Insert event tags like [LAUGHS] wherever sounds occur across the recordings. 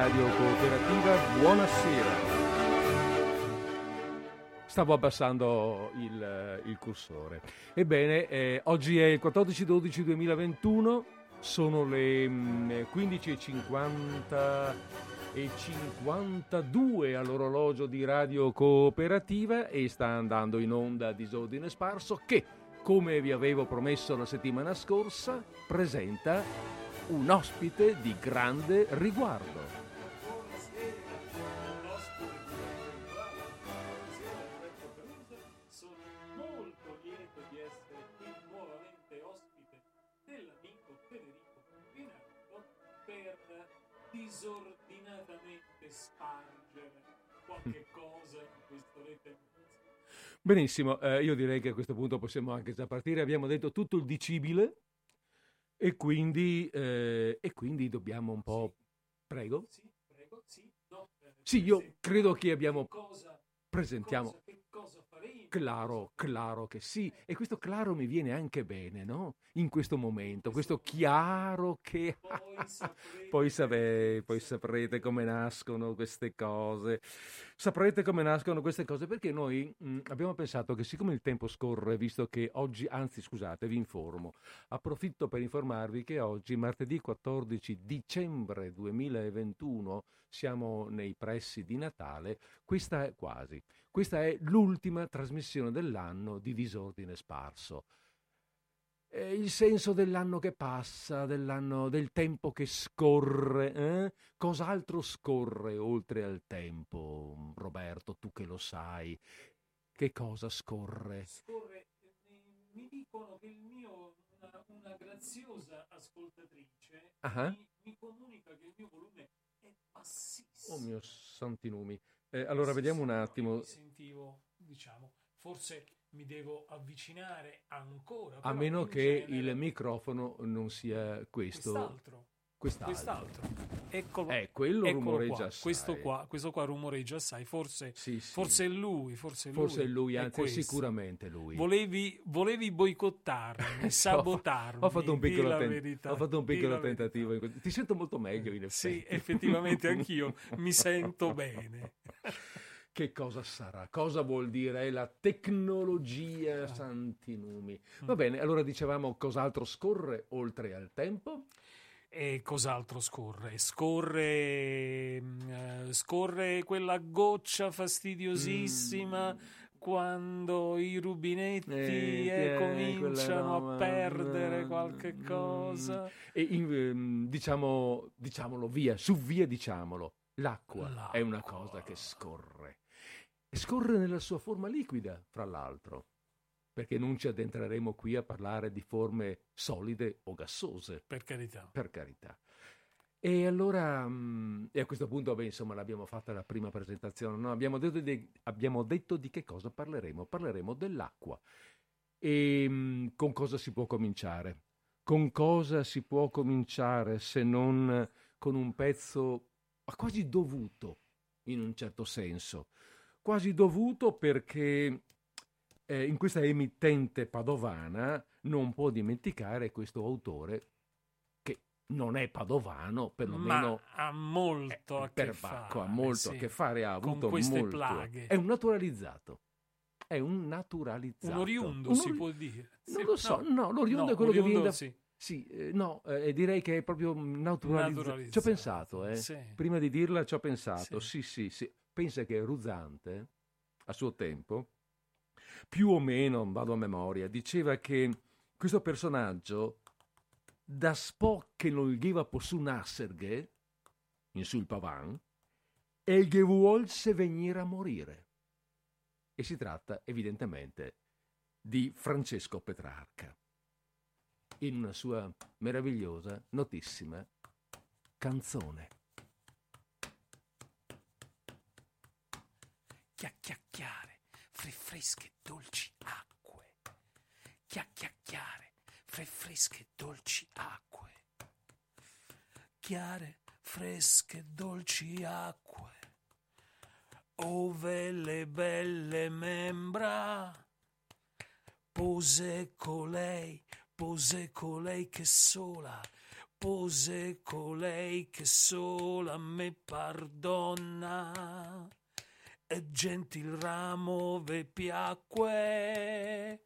di Radio Cooperativa, buonasera. Stavo abbassando il, il cursore. Ebbene, eh, oggi è il 14-12-2021, sono le 15.50 mm, e 52 all'orologio di Radio Cooperativa e sta andando in onda Disordine Sparso che, come vi avevo promesso la settimana scorsa, presenta un ospite di grande riguardo. Spargere qualche cosa in questo rete Benissimo, eh, io direi che a questo punto possiamo anche già partire. Abbiamo detto tutto il dicibile e quindi, eh, e quindi dobbiamo un po'... Sì. Prego? Sì, prego, sì, no, eh, Sì, io credo che abbiamo... cosa, Presentiamo... cosa? Claro, claro che sì. E questo claro mi viene anche bene, no? In questo momento, questo chiaro che... Poi saprete, [LAUGHS] Poi, saprete come nascono queste cose. Saprete come nascono queste cose perché noi mh, abbiamo pensato che siccome il tempo scorre, visto che oggi, anzi scusate, vi informo, approfitto per informarvi che oggi, martedì 14 dicembre 2021, siamo nei pressi di Natale, questa è quasi, questa è l'ultima trasmissione dell'anno di Disordine Sparso. È il senso dell'anno che passa, dell'anno, del tempo che scorre. eh? Cos'altro scorre oltre al tempo, Roberto, tu che lo sai? Che cosa scorre? Scorre, eh, mi dicono che il mio, una, una graziosa ascoltatrice Ah. mi, mi comunica che il mio volume è bassissimo. Oh mio santi numi. Eh, allora, vediamo un attimo. Mi sentivo, diciamo, forse mi devo avvicinare ancora. A meno che genere- il microfono non sia questo. Quest'altro. Quest'altro. Quest'altro. Eccolo. Eh, quello eccolo rumoreggia qua. assai. Questo qua, questo qua rumoreggia assai. Forse, Sì, sì. forse è lui. Forse è lui. Forse è lui, anzi, questo. sicuramente lui. Volevi, volevi boicottarmi, [LAUGHS] sabotarmi. Ho fatto un piccolo, ten- fatto un piccolo tentativo. que- Ti sento molto meglio, in effetti. Sì, effettivamente [LAUGHS] anch'io mi sento bene. Che cosa sarà? Cosa vuol dire? È la tecnologia, santi numi. Va bene, allora dicevamo cos'altro scorre oltre al tempo? E cos'altro scorre? Scorre, mm, eh, scorre quella goccia fastidiosissima quando i rubinetti Mm. Eh, eh, eh, cominciano a perdere mm, qualche mm. cosa. E in- diciamo, diciamolo via, su via diciamolo, l'acqua è una L'acqua. cosa che scorre. E scorre nella sua forma liquida, fra l'altro, perché non ci addentreremo qui a parlare di forme solide o gassose. Per carità. per carità. E allora, mm, e a questo punto, beh, insomma, l'abbiamo fatta la prima presentazione, no? abbiamo, detto di, abbiamo detto di che cosa parleremo? Parleremo dell'acqua. E mm, con cosa si può cominciare? Con cosa si può cominciare se non con un pezzo ma quasi dovuto, in un certo senso? Quasi dovuto perché eh, in questa emittente padovana non può dimenticare questo autore che non è padovano, perlomeno Ma ha molto a che perbacco, fare. ha molto sì. a che fare, ha con avuto queste molto. plaghe. È un naturalizzato. È un naturalizzato. Un oriundo Un si ori- può dire. Non Sì, lo so, no, no, l'oriundo no, è quello che viene da... sì. Sì, eh, no, eh, direi che è proprio naturalizzato. Ci ho Naturalizzato, pensato, eh. sì. Prima di dirla ci ho pensato. Sì. Sì, sì, sì. Pensa che Ruzzante, a suo tempo, più o meno, vado a memoria, diceva che questo personaggio, da Spock che non gli va su Nasserghe, in sul pavan, e gli volse venire a morire. E si tratta evidentemente di Francesco Petrarca, in una sua meravigliosa, notissima canzone. chiacchiacchiare fra fresche dolci acque. Chiacchiacchiare fra fresche dolci acque. Chiare, fresche dolci acque. Ove le belle membra pose colei, pose colei che sola rispose colei che sola me pardonna e gentil ramo ve piacque.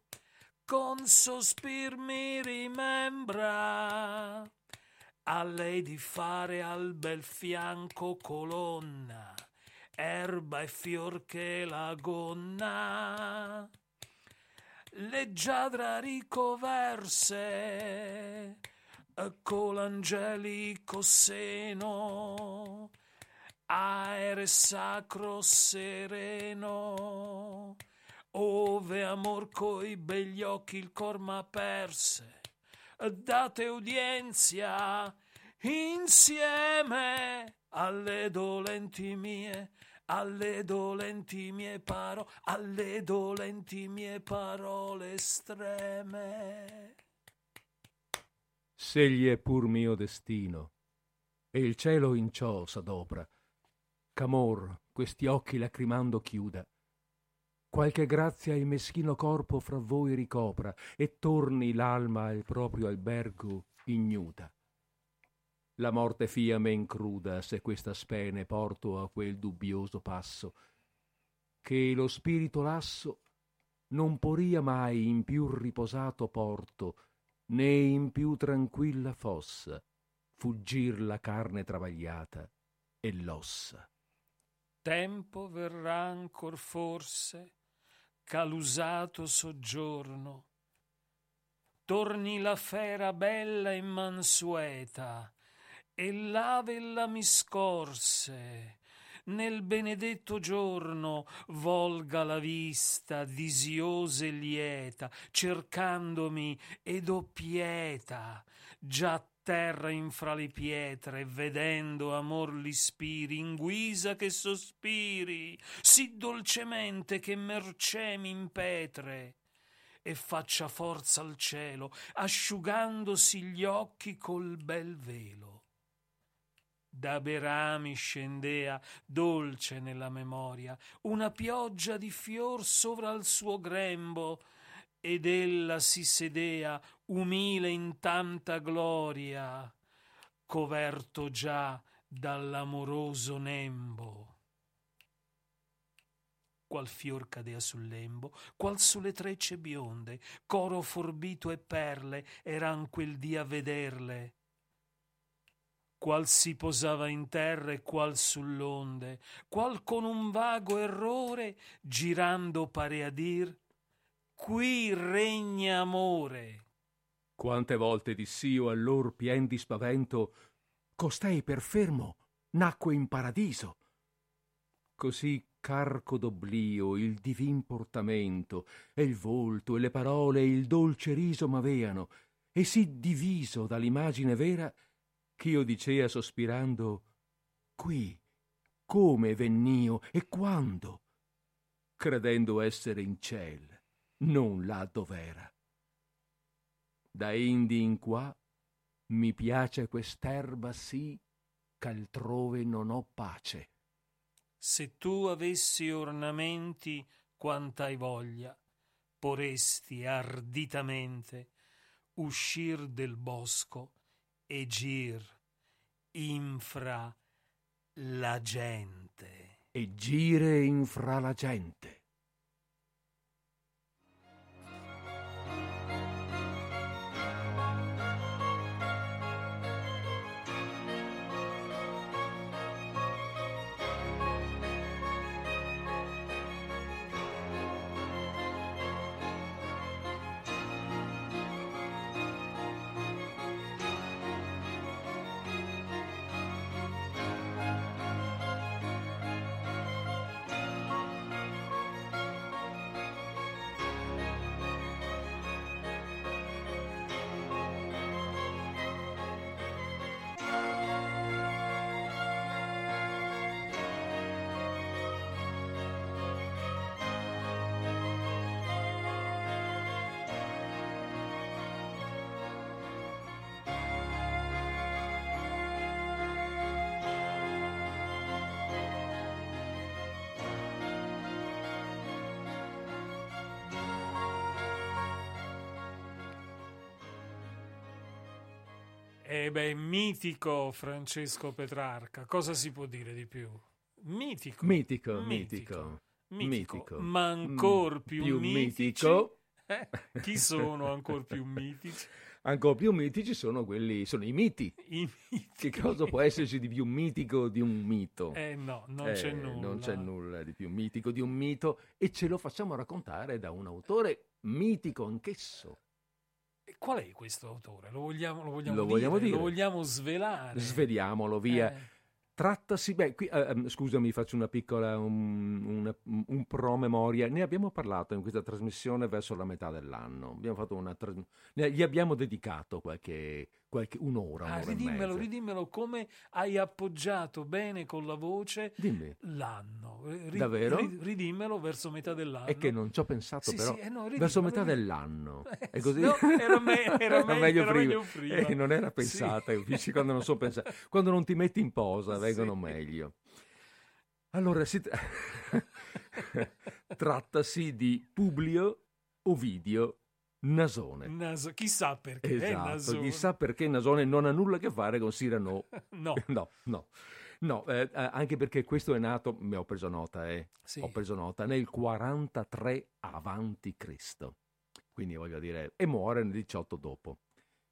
Con sospir mi rimembra. A lei di fare al bel fianco colonna erba e fior che la gonna. Leggiadra ricoverse con l'angelico seno aere sacro sereno ove amor coi begli occhi il cor m'aperse date udienza insieme alle dolenti mie alle dolenti mie parole alle dolenti mie parole estreme. S'egli è pur mio destino e il cielo in ciò s'adopra ch'amor questi occhi lacrimando chiuda qualche grazia il meschino corpo fra voi ricopra e torni l'alma al proprio albergo ignuda la morte fia men cruda se questa spene porto a quel dubbioso passo. Che lo spirito lasso non poria mai in più riposato porto né in più tranquilla fossa fuggir la carne travagliata e l'ossa tempo verrà ancor forse ch'all'usato soggiorno. Torni la fera bella e mansueta e l'avella mi scorse. Nel benedetto giorno volga la vista disiosa e lieta cercandomi ed ho pieta già terra infra le pietre vedendo amor li spiri in guisa che sospiri sì dolcemente che mercè m'impetre e faccia forza al cielo asciugandosi gli occhi col bel velo. Da berami scendea dolce nella memoria una pioggia di fior sovra il suo grembo ed ella si sedea umile in tanta gloria coverto già dall'amoroso nembo. Qual fior cadea sul lembo qual sulle trecce bionde coro forbito e perle eran quel dì a vederle. Qual si posava in terra e qual sull'onde qual con un vago errore girando pare a dir qui regna amore quante volte diss'io allor pien di spavento costei per fermo nacque in paradiso. Così carco d'oblio il divin portamento e il volto e le parole e il dolce riso m'aveano e sì diviso dall'imagine vera ch'io dicea sospirando qui come vennio e quando? Credendo essere in ciel non là dov'era da indi in qua mi piace quest'erba sì ch'altrove non ho pace. Se tu avessi ornamenti quant'hai voglia poresti arditamente uscir del bosco e gir infra la gente. E gire infra la gente beh, mitico Francesco Petrarca, cosa si può dire di più? Mitico. Mitico, mitico. Mitico, mitico. ma Mm, più, più mitici. mitico. [LAUGHS] Eh, Chi sono ancora più mitici? Ancora più mitici sono quelli, sono i miti. I Che miti. cosa può esserci di più mitico di un mito? Eh no, non Eh, c'è nulla. Non c'è nulla di più mitico di un mito e ce lo facciamo raccontare da un autore mitico anch'esso. Qual è questo autore? Lo vogliamo, lo vogliamo, Lo dire? vogliamo dire? Lo vogliamo svelare? Sveliamolo via. Eh, Trattasi, beh, qui, eh, ehm, scusami, faccio una piccola, un, una- un promemoria. Ne abbiamo parlato in questa trasmissione verso la metà dell'anno. Abbiamo fatto una gli abbiamo dedicato qualche, qualche un'ora, ah, un'ora e ridimmelo, ridimmelo come hai appoggiato bene con la voce Dimmi, l'anno. Ri- Davvero? ri- ridimmelo verso metà dell'anno. è che non ci ho pensato Sì, però sì, eh no, verso ridimmelo, metà ridimmelo. dell'anno. [LAUGHS] Eh, È così? no, era me- [LAUGHS] era meglio- era prima. meglio prima. Eh, non era Sì. pensata, capisci? Quando non so pensare. [LAUGHS] Quando non ti metti in posa Sì. vengono meglio. Allora, si tra- trattasi di Publio Ovidio Nasone. Naso- chissà perché. è Esatto, Nasone. chissà perché Nasone non ha nulla a che fare con Cyrano. No, [LAUGHS] [LAUGHS] No, no. No, eh, eh, anche perché questo è nato, mi ho preso nota, eh, sì. ho preso nota, nel 43 avanti Cristo. Quindi voglio dire, e muore nel 18 dopo.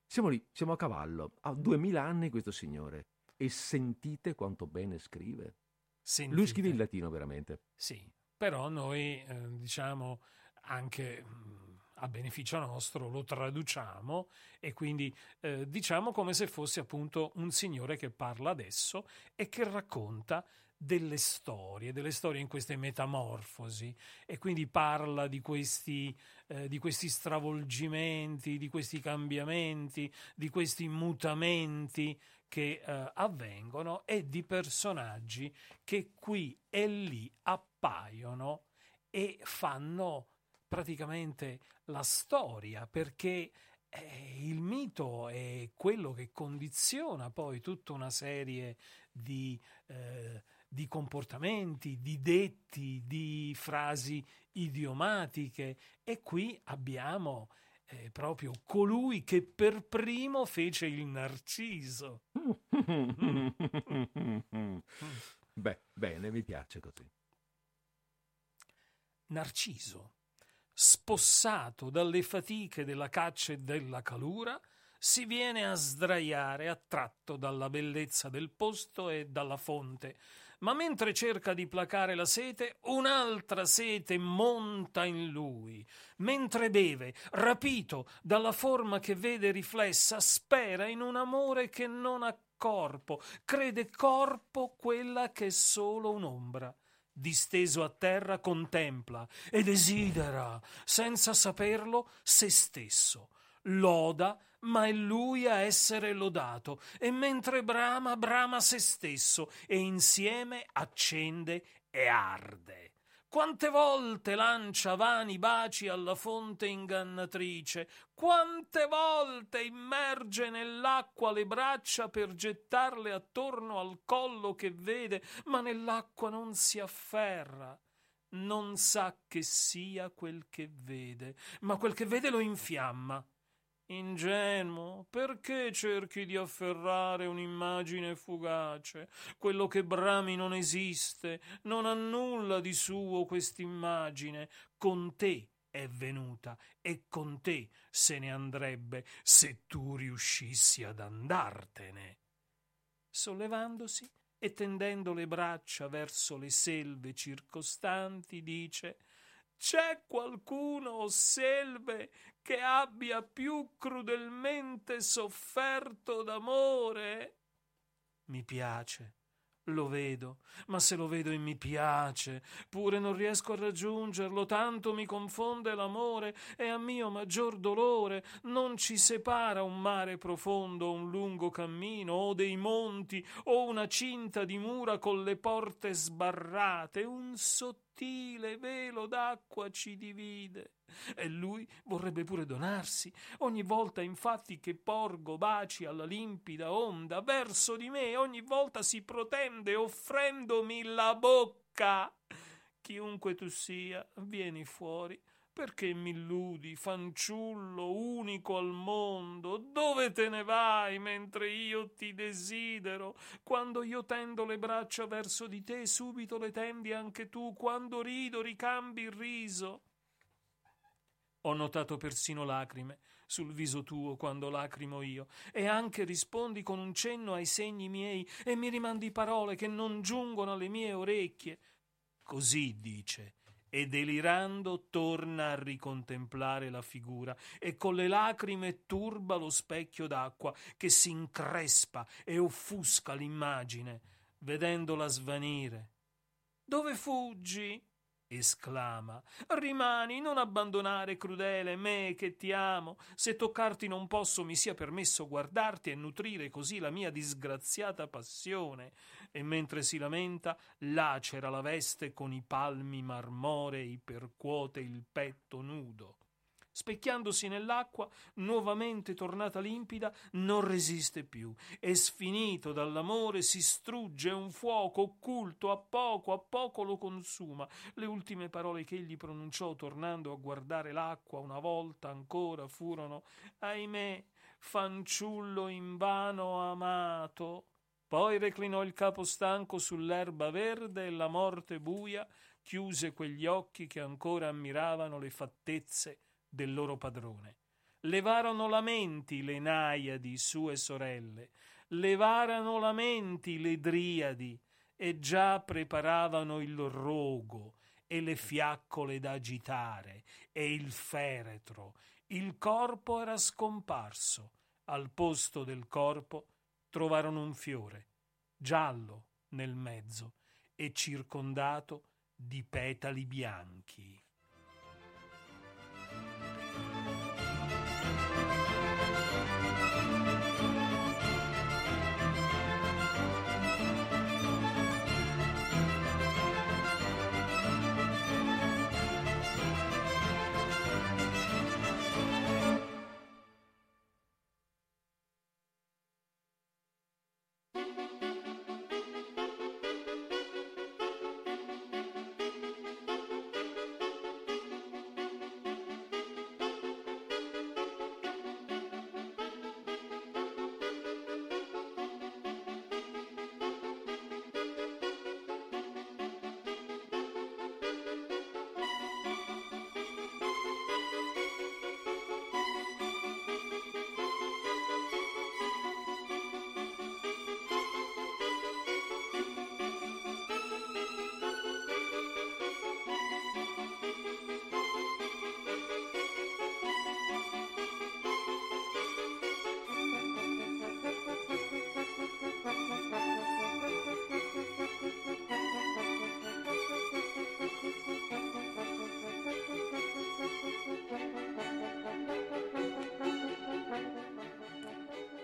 Siamo lì, siamo a cavallo, ha 2000 anni questo signore. E sentite quanto bene scrive. Sentite. Lui scrive in latino veramente. Sì, però noi eh, diciamo anche mh, a beneficio nostro lo traduciamo e quindi eh, diciamo come se fosse appunto un signore che parla adesso e che racconta delle storie, delle storie in queste metamorfosi e quindi parla di questi, eh, di questi stravolgimenti, di questi cambiamenti, di questi mutamenti che eh, avvengono e di personaggi che qui e lì appaiono e fanno praticamente la storia perché eh, il mito è quello che condiziona poi tutta una serie di, eh, di comportamenti, di detti, di frasi idiomatiche e qui abbiamo eh, proprio colui che per primo fece il narciso. Beh, bene, mi piace così. Narciso, spossato dalle fatiche della caccia e della calura, si viene a sdraiare attratto dalla bellezza del posto e dalla fonte, ma mentre cerca di placare la sete, un'altra sete monta in lui. Mentre beve, rapito dalla forma che vede riflessa, spera in un amore che non ha corpo, crede corpo quella che è solo un'ombra disteso a terra contempla e desidera, senza saperlo, se stesso. Loda, ma è lui a essere lodato, e mentre brama, brama se stesso, e insieme accende e arde. Quante volte lancia vani baci alla fonte ingannatrice, quante volte immerge nell'acqua le braccia per gettarle attorno al collo che vede, ma nell'acqua non si afferra. Non sa che sia quel che vede, ma quel che vede lo infiamma. Ingenuo, perché cerchi di afferrare un'immagine fugace? Quello che brami non esiste, non ha nulla di suo quest'immagine. Con te è venuta e con te se ne andrebbe se tu riuscissi ad andartene. Sollevandosi e tendendo le braccia verso le selve circostanti, dice c'è qualcuno o selve che abbia più crudelmente sofferto d'amore? Mi piace, lo vedo, ma se lo vedo e mi piace, pure non riesco a raggiungerlo, tanto mi confonde l'amore e a mio maggior dolore non ci separa un mare profondo, un lungo cammino, o dei monti, o una cinta di mura con le porte sbarrate, un sottile velo d'acqua ci divide. E lui vorrebbe pure donarsi. Ogni volta, infatti, che porgo baci alla limpida onda verso di me, ogni volta si protende offrendomi la bocca. Chiunque tu sia, vieni fuori, perché mi illudi, fanciullo unico al mondo? Dove te ne vai mentre io ti desidero? Quando io tendo le braccia verso di te, subito le tendi anche tu. Quando rido, ricambi il riso. Ho notato persino lacrime sul viso tuo quando lacrimo io, e anche rispondi con un cenno ai segni miei e mi rimandi parole che non giungono alle mie orecchie. Così dice e delirando torna a ricontemplare la figura e con le lacrime turba lo specchio d'acqua che si increspa e offusca l'immagine, vedendola svanire. Dove fuggi? Esclama. Rimani, non abbandonare, crudele, me che ti amo. Se toccarti non posso, mi sia permesso guardarti e nutrire così la mia disgraziata passione. E mentre si lamenta, lacera la veste con i palmi marmorei, percuote il petto nudo specchiandosi nell'acqua, nuovamente tornata limpida, non resiste più e sfinito dall'amore si strugge un fuoco occulto, a poco a poco lo consuma. Le ultime parole che egli pronunciò tornando a guardare l'acqua una volta ancora furono Ahimè, fanciullo invano amato. Poi reclinò il capo stanco sull'erba verde e la morte buia chiuse quegli occhi che ancora ammiravano le fattezze del loro padrone. Levarono lamenti le Naiadi, sue sorelle, levarono lamenti le Driadi, e già preparavano il rogo e le fiaccole da agitare e il feretro. Il corpo era scomparso. Al posto del corpo trovarono un fiore, giallo nel mezzo e circondato di petali bianchi.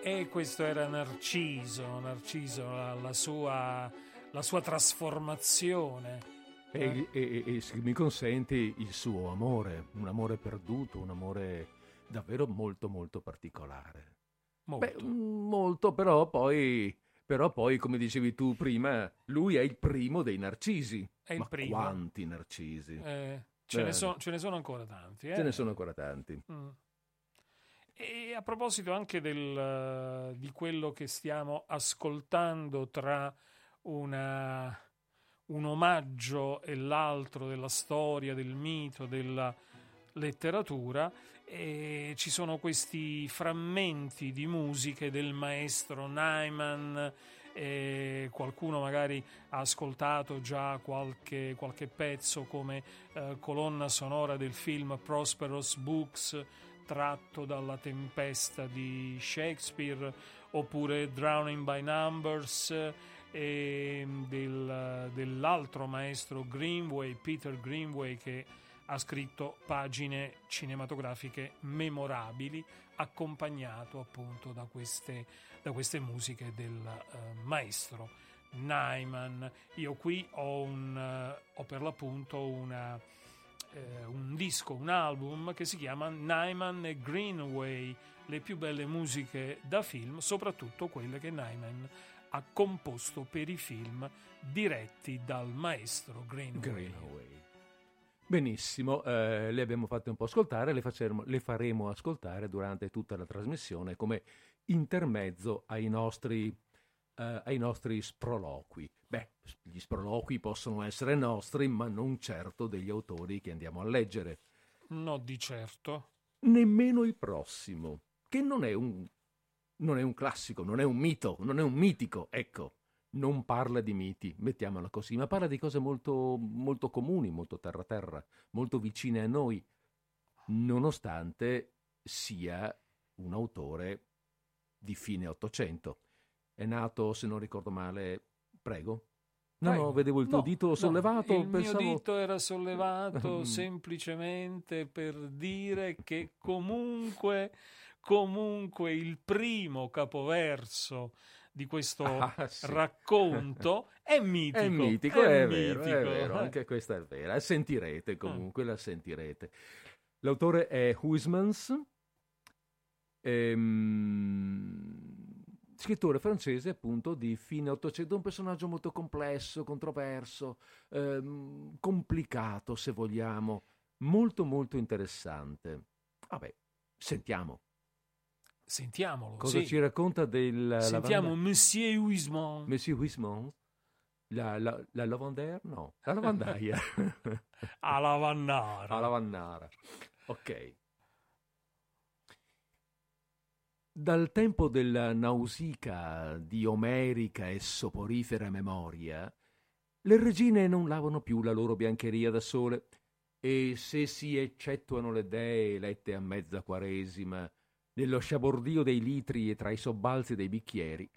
E questo era Narciso, Narciso, la, la, sua, la sua, trasformazione. E, e, e, se mi consenti, il suo amore, un amore perduto, un amore davvero molto molto particolare. Molto. Beh, molto, però poi, però poi, come dicevi tu prima, lui è il primo dei narcisi. È il Ma primo. quanti narcisi? Eh, ce, ne so, ce, ne sono ancora tanti. Eh? Ce ne sono ancora tanti. Mm. E a proposito anche del, di quello che stiamo ascoltando tra una, un omaggio e l'altro della storia, del mito, della letteratura, e ci sono questi frammenti di musiche del maestro Nyman. E qualcuno magari ha ascoltato già qualche, qualche pezzo come eh, colonna sonora del film Prosperous Books tratto dalla tempesta di Shakespeare oppure Drowning by Numbers e del, dell'altro maestro Greenway, Peter Greenway, che ha scritto pagine cinematografiche memorabili accompagnato appunto da queste, da queste musiche del uh, maestro Nyman. Io qui ho, un, uh, ho per l'appunto una eh, un disco, un album che si chiama Nyman e Greenway, le più belle musiche da film, soprattutto quelle che Nyman ha composto per i film diretti dal maestro Greenway. Greenway. Benissimo, eh, le abbiamo fatte un po' ascoltare, le, facciamo, le faremo ascoltare durante tutta la trasmissione come intermezzo ai nostri, eh, ai nostri sproloqui. Beh, gli sproloqui possono essere nostri, ma non certo degli autori che andiamo a leggere. No, di certo. Nemmeno il prossimo, che non è un, non è un classico, non è un mito, non è un mitico, ecco non parla di miti, mettiamola così, ma parla di cose molto, molto comuni, molto terra-terra, molto vicine a noi, nonostante sia un autore di fine Ottocento. È nato, se non ricordo male, prego. No, Prego. no, vedevo il tuo No, dito no, sollevato. il pensavo... mio dito era sollevato [LAUGHS] semplicemente per dire che comunque, comunque il primo capoverso di questo Ah, sì. racconto è mitico. È mitico, è, vero, è mitico. vero, anche questa è vera. La sentirete comunque, la sentirete. L'autore è Huysmans, ehm, scrittore francese appunto di fine Ottocento, un personaggio molto complesso, controverso, ehm, complicato se vogliamo, molto molto interessante. Vabbè, sentiamo. Sentiamolo. Cosa sì. ci racconta del... Sentiamo lavanda- Monsieur Huisman. Monsieur Huysmans? La, la, la lavandaire? No, la lavandaia. [LAUGHS] a Lavannara. La lavannara. Ok. Dal tempo della nausica di omerica e soporifera memoria, le regine non lavano più la loro biancheria da sole e se si eccettuano le dee elette a mezza quaresima nello sciabordio dei litri e tra i sobbalzi dei bicchieri,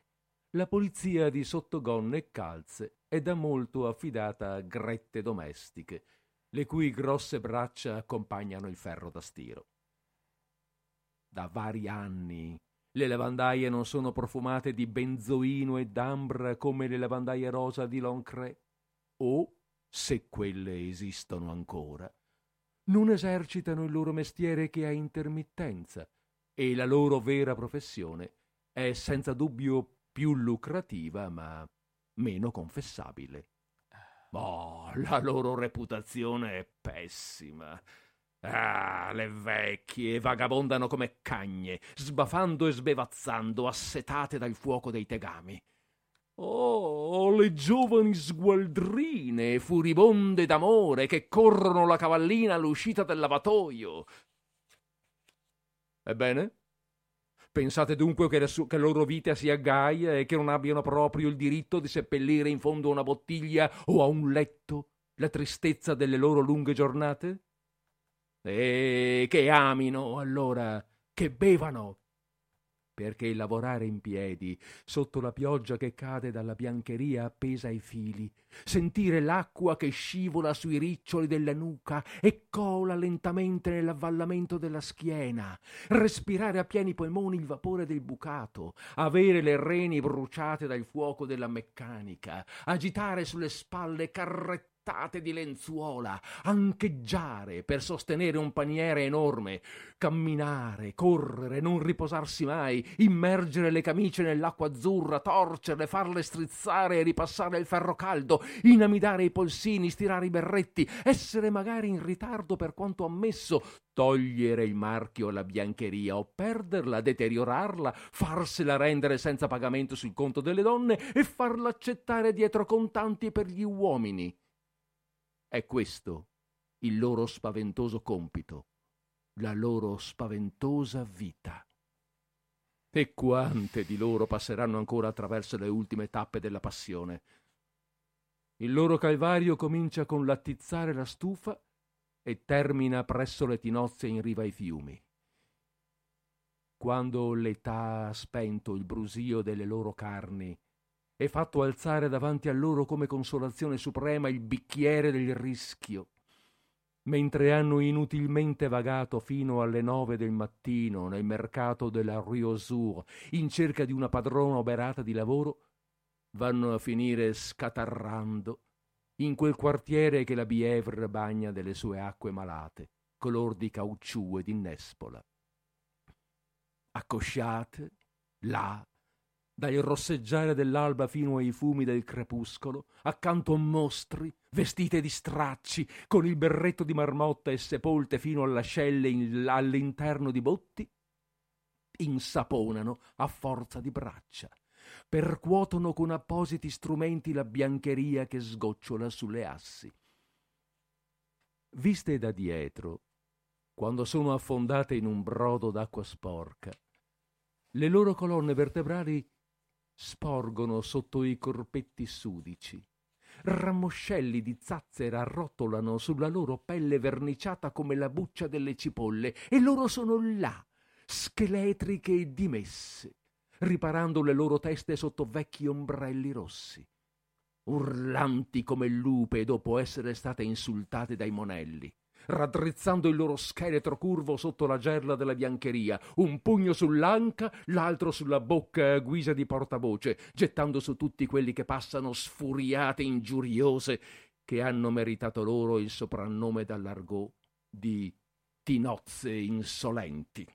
la polizia di sottogonne e calze è da molto affidata a grette domestiche, le cui grosse braccia accompagnano il ferro da stiro. Da vari anni le lavandaie non sono profumate di benzoino e d'ambra come le lavandaie rosa di Lancret, o, se quelle esistono ancora, non esercitano il loro mestiere che a intermittenza, e la loro vera professione è senza dubbio più lucrativa, ma meno confessabile. Oh, la loro reputazione è pessima. Ah, le vecchie vagabondano come cagne, sbafando e sbevazzando, assetate dal fuoco dei tegami. Oh, le giovani sgualdrine, furibonde d'amore, che corrono la cavallina all'uscita del lavatoio. Ebbene? Pensate dunque che la, su- che loro vita sia gaia e che non abbiano proprio il diritto di seppellire in fondo a una bottiglia o a un letto la tristezza delle loro lunghe giornate? E che amino, allora, che bevano, perché lavorare in piedi, sotto la pioggia che cade dalla biancheria appesa ai fili, sentire l'acqua che scivola sui riccioli della nuca e cola lentamente nell'avvallamento della schiena, respirare a pieni polmoni il vapore del bucato, avere le reni bruciate dal fuoco della meccanica, agitare sulle spalle carrettate di lenzuola, ancheggiare per sostenere un paniere enorme, camminare, correre, non riposarsi mai, immergere le camicie nell'acqua azzurra, torcerle, farle strizzare e ripassare il ferro caldo, inamidare i polsini, stirare i berretti, essere magari in ritardo per quanto ammesso, togliere il marchio alla biancheria o perderla, deteriorarla, farsela rendere senza pagamento sul conto delle donne e farla accettare dietro contanti per gli uomini. È questo il loro spaventoso compito, la loro spaventosa vita. E quante di loro passeranno ancora attraverso le ultime tappe della passione? Il loro calvario comincia con l'attizzare la stufa e termina presso le tinozze in riva ai fiumi. Quando l'età ha spento il brusio delle loro carni e fatto alzare davanti a loro come consolazione suprema il bicchiere del rischio, mentre hanno inutilmente vagato fino alle nove del mattino nel mercato della Rue Ausur in cerca di una padrona oberata di lavoro, vanno a finire scatarrando in quel quartiere che la Bièvre bagna delle sue acque malate, color di caucciù e di nespola. Accosciate, là, dal rosseggiare dell'alba fino ai fumi del crepuscolo, accanto a mostri, vestite di stracci, con il berretto di marmotta e sepolte fino all'ascelle in, all'interno di botti, insaponano a forza di braccia, percuotono con appositi strumenti la biancheria che sgocciola sulle assi. Viste da dietro, quando sono affondate in un brodo d'acqua sporca, le loro colonne vertebrali sporgono sotto i corpetti sudici. Rammoscelli di zazzera arrotolano sulla loro pelle verniciata come la buccia delle cipolle e loro sono là, scheletriche e dimesse, riparando le loro teste sotto vecchi ombrelli rossi, urlanti come lupe dopo essere state insultate dai monelli raddrizzando il loro scheletro curvo sotto la gerla della biancheria, un pugno sull'anca, l'altro sulla bocca a guisa di portavoce, gettando su tutti quelli che passano sfuriate, ingiuriose, che hanno meritato loro il soprannome dall'argot di tinozze insolenti.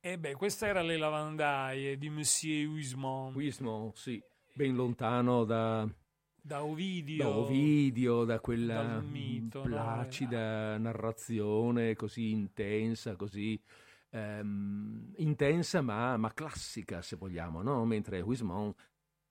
E beh, queste erano le lavandaie di Monsieur Huismont. Huismont, sì, ben lontano da, da Ovidio, da, Ovidio, da quella mito, placida no? narrazione così intensa, così ehm, intensa ma, ma, classica se vogliamo, no? mentre Huismont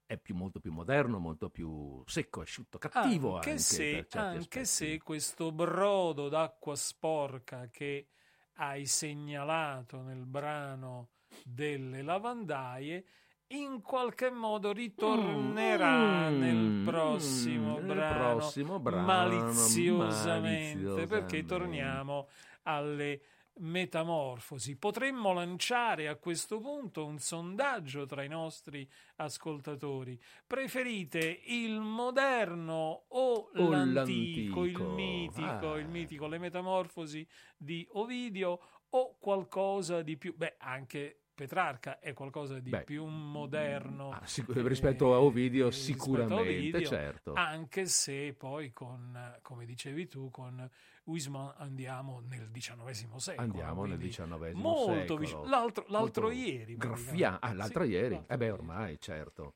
è più, molto più moderno, molto più secco, asciutto, cattivo anche, anche, se, anche se questo brodo d'acqua sporca che hai segnalato nel brano delle lavandaie in qualche modo ritornerà mm, nel, prossimo, mm, brano, nel prossimo brano maliziosamente, maliziosamente. perché torniamo alle metamorfosi. Potremmo lanciare a questo punto un sondaggio tra i nostri ascoltatori. Preferite il moderno o, O l'antico, il l'antico? mitico, Ah. il mitico, le metamorfosi di Ovidio o qualcosa di più, beh, anche Petrarca è qualcosa di Beh, più moderno Ah, sic- rispetto a Ovidio eh, rispetto a sicuramente, Ovidio, certo. anche se poi con, come dicevi tu, con Huysmans andiamo nel XIX secolo. Andiamo nel XIX molto secolo. vicino. L'altro, l'altro Molto ieri. Graffia- ah, l'altro Sì, ieri. l'altro Eh beh, ieri. ormai, certo.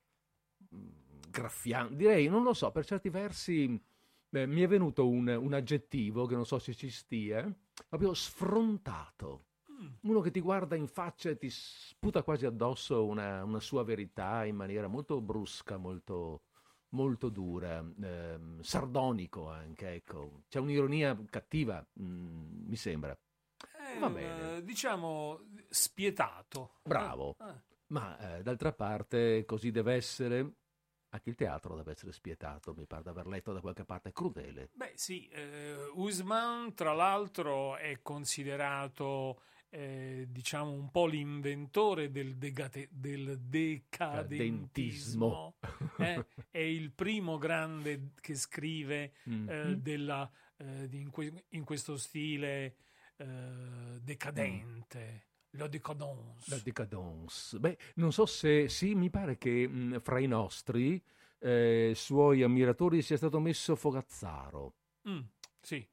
Mm, Graffiante. Direi, non lo so, per certi versi beh, mi è venuto un, un aggettivo che non so se ci stia, proprio sfrontato. Mm. Uno che ti guarda in faccia e ti sputa quasi addosso una, una sua verità in maniera molto brusca, molto, molto dura, ehm, sardonico anche, ecco. C'è un'ironia cattiva, mm, mi sembra. Eh, Va bene. Diciamo spietato. Bravo. Eh, eh. Ma eh, d'altra parte così deve essere. Anche il teatro deve essere spietato, mi pare di aver letto da qualche parte, crudele. Beh sì, eh, Usman tra l'altro è considerato eh, diciamo un po' l'inventore del, degate- del decadentismo. eh? È il primo grande che scrive Mm. eh, della, eh, di- in, que- in questo stile eh, decadente. La décadence. La décadence. Beh, non so se sì, mi pare che mh, fra i nostri eh, suoi ammiratori sia stato messo Fogazzaro, Mm, sì.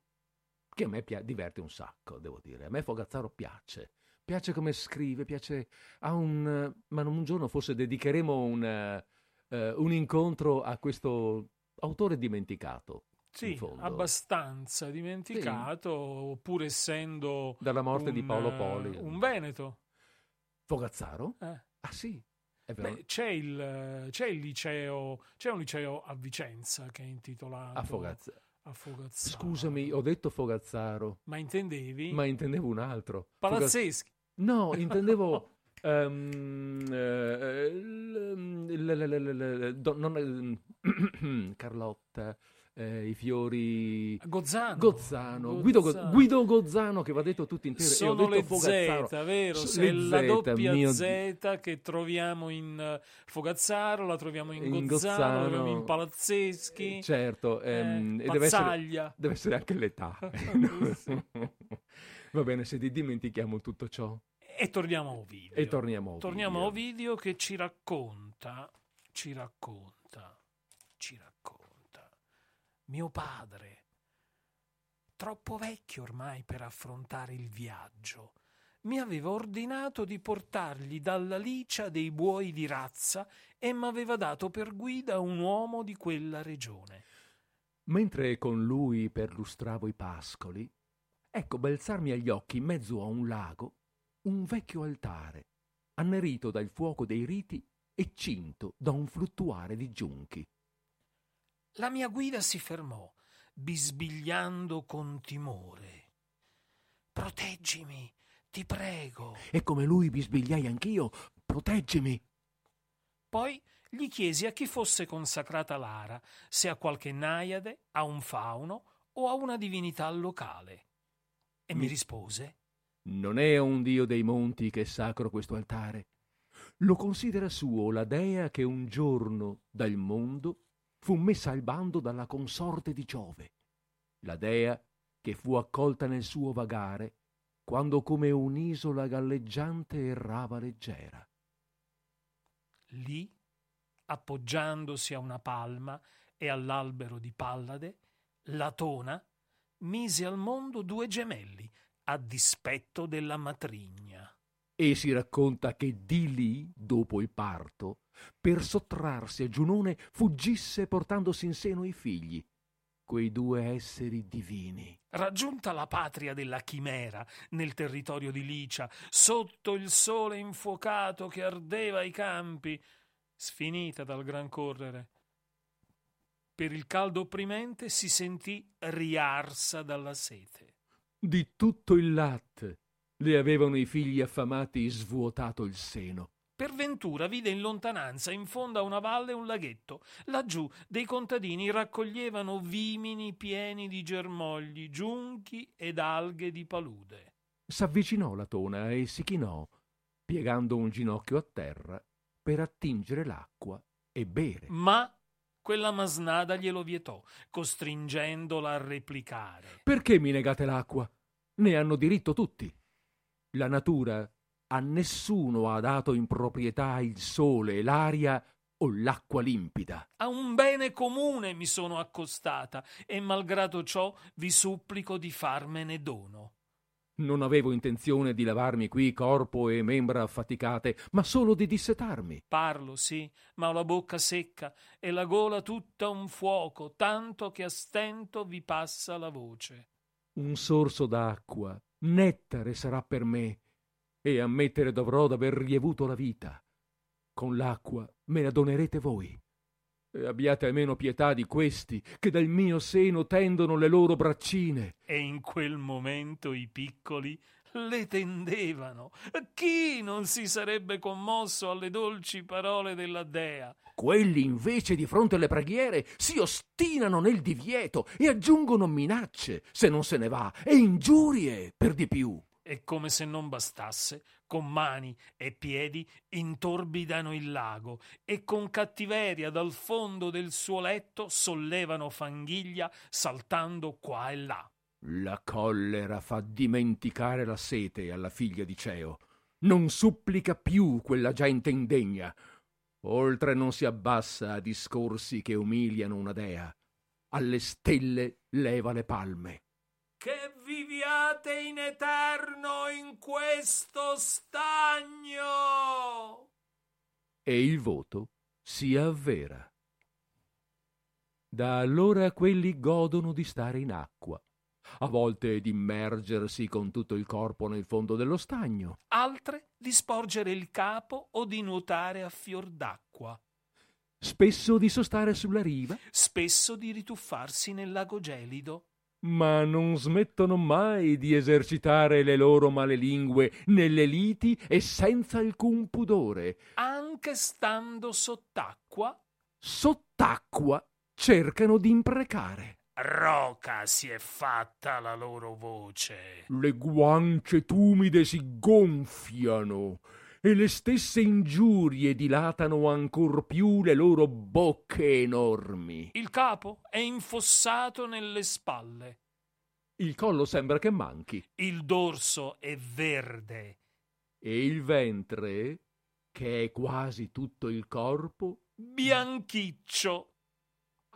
Che a me pia- diverte un sacco, devo dire. A me Fogazzaro piace. Piace come scrive, piace... Ha un... Ma un giorno forse dedicheremo un, eh, un incontro a questo autore dimenticato. Sì, abbastanza dimenticato, pur essendo Dalla morte di un, Paolo eh, Poli. un Veneto. Fogazzaro? Eh. Ah sì. Beh, c'è, il, c'è il liceo, c'è un liceo a Vicenza che è intitolato a Fogazzaro. A Fogazzaro. Scusami, ho detto Fogazzaro, Ma intendevi? ma intendevo un altro. Palazzeschi. No, intendevo ehm, eh, non- Carlotta, eh, i fiori Gozzano. Gozzano, Guido, Go- Gozzano. Guido Gozzano che va detto tutto intero. e ho Sono detto le. Z, vero? So- le la doppia mio- Z che troviamo in eh, Fogazzaro, la troviamo in, In Gozzano, Gozzano. in Palazzeschi, Eh, Certo, eh, ehm, e deve essere, deve essere anche l'età. [LAUGHS] [LAUGHS] Va bene, se ti dimentichiamo tutto ciò E torniamo a Ovidio. e torniamo a Ovidio. Torniamo a Ovidio che ci racconta, ci racconta, ci racconta. Mio padre, troppo vecchio ormai per affrontare il viaggio, mi aveva ordinato di portargli dalla licia dei buoi di razza e m'aveva dato per guida un uomo di quella regione. Mentre con lui perlustravo i pascoli, ecco balzarmi agli occhi in mezzo a un lago un vecchio altare, annerito dal fuoco dei riti e cinto da un fluttuare di giunchi. La mia guida si fermò, bisbigliando con timore. Proteggimi, ti prego. E come lui bisbigliai anch'io, proteggimi. Poi gli chiesi a chi fosse consacrata l'ara, se a qualche naiade, a un fauno o a una divinità locale. E mi Mi- rispose: Non è a un dio dei monti che è sacro questo altare. Lo considera suo la dea che un giorno dal mondo fu messa al bando dalla consorte di Giove, la dea che fu accolta nel suo vagare quando come un'isola galleggiante errava leggera. Lì, appoggiandosi a una palma e all'albero di Pallade, Latona mise al mondo due gemelli, a dispetto della matrigna. E si racconta che di lì, dopo il parto, per sottrarsi a Giunone, fuggisse portandosi in seno i figli, quei due esseri divini. Raggiunta la patria della chimera nel territorio di Licia, sotto il sole infuocato che ardeva i campi, sfinita dal gran correre, per il caldo opprimente si sentì riarsa dalla sete. Di tutto il latte le avevano i figli affamati svuotato il seno. Per ventura vide in lontananza, in fondo a una valle, un laghetto. Laggiù dei contadini raccoglievano vimini pieni di germogli, giunchi ed alghe di palude. S'avvicinò la tona e si chinò, piegando un ginocchio a terra per attingere l'acqua e bere. Ma quella masnada glielo vietò, costringendola a replicare. Perché mi negate l'acqua? Ne hanno diritto tutti. La natura a nessuno ha dato in proprietà il sole, l'aria o l'acqua limpida. A un bene comune mi sono accostata e malgrado ciò vi supplico di farmene dono. Non avevo intenzione di lavarmi qui corpo e membra affaticate, ma solo di dissetarmi. Parlo, sì, ma ho la bocca secca e la gola tutta un fuoco, tanto che a stento vi passa la voce. Un sorso d'acqua, nettare sarà per me, e ammettere dovrò d'aver rievuto la vita. Con l'acqua me la donerete voi. E abbiate almeno pietà di questi, che dal mio seno tendono le loro braccine. E in quel momento i piccoli le tendevano. Chi non si sarebbe commosso alle dolci parole della dea? Quelli invece di fronte alle preghiere si ostinano nel divieto e aggiungono minacce se non se ne va e ingiurie per di più. E come se non bastasse, con mani e piedi intorbidano il lago e con cattiveria dal fondo del suo letto sollevano fanghiglia saltando qua e là. La collera fa dimenticare la sete alla figlia di Ceo. Non supplica più quella gente indegna. Oltre non si abbassa a discorsi che umiliano una dea. Alle stelle leva le palme. Che viviate in eterno in questo stagno. E il voto si avvera. Da allora quelli godono di stare in acqua, a volte di immergersi con tutto il corpo nel fondo dello stagno, Altre di sporgere il capo o di nuotare a fior d'acqua. spesso di sostare sulla riva, Spesso di rituffarsi nel lago gelido. ma non smettono mai di esercitare le loro male lingue nelle liti e senza alcun pudore. Anche stando sott'acqua. Sott'acqua cercano di imprecare. Roca si è fatta la loro voce. Le guance tumide si gonfiano e le stesse ingiurie dilatano ancor più le loro bocche enormi. Il capo è infossato nelle spalle. Il collo sembra che manchi Il dorso è verde. e il ventre, che è quasi tutto il corpo, Bianchiccio.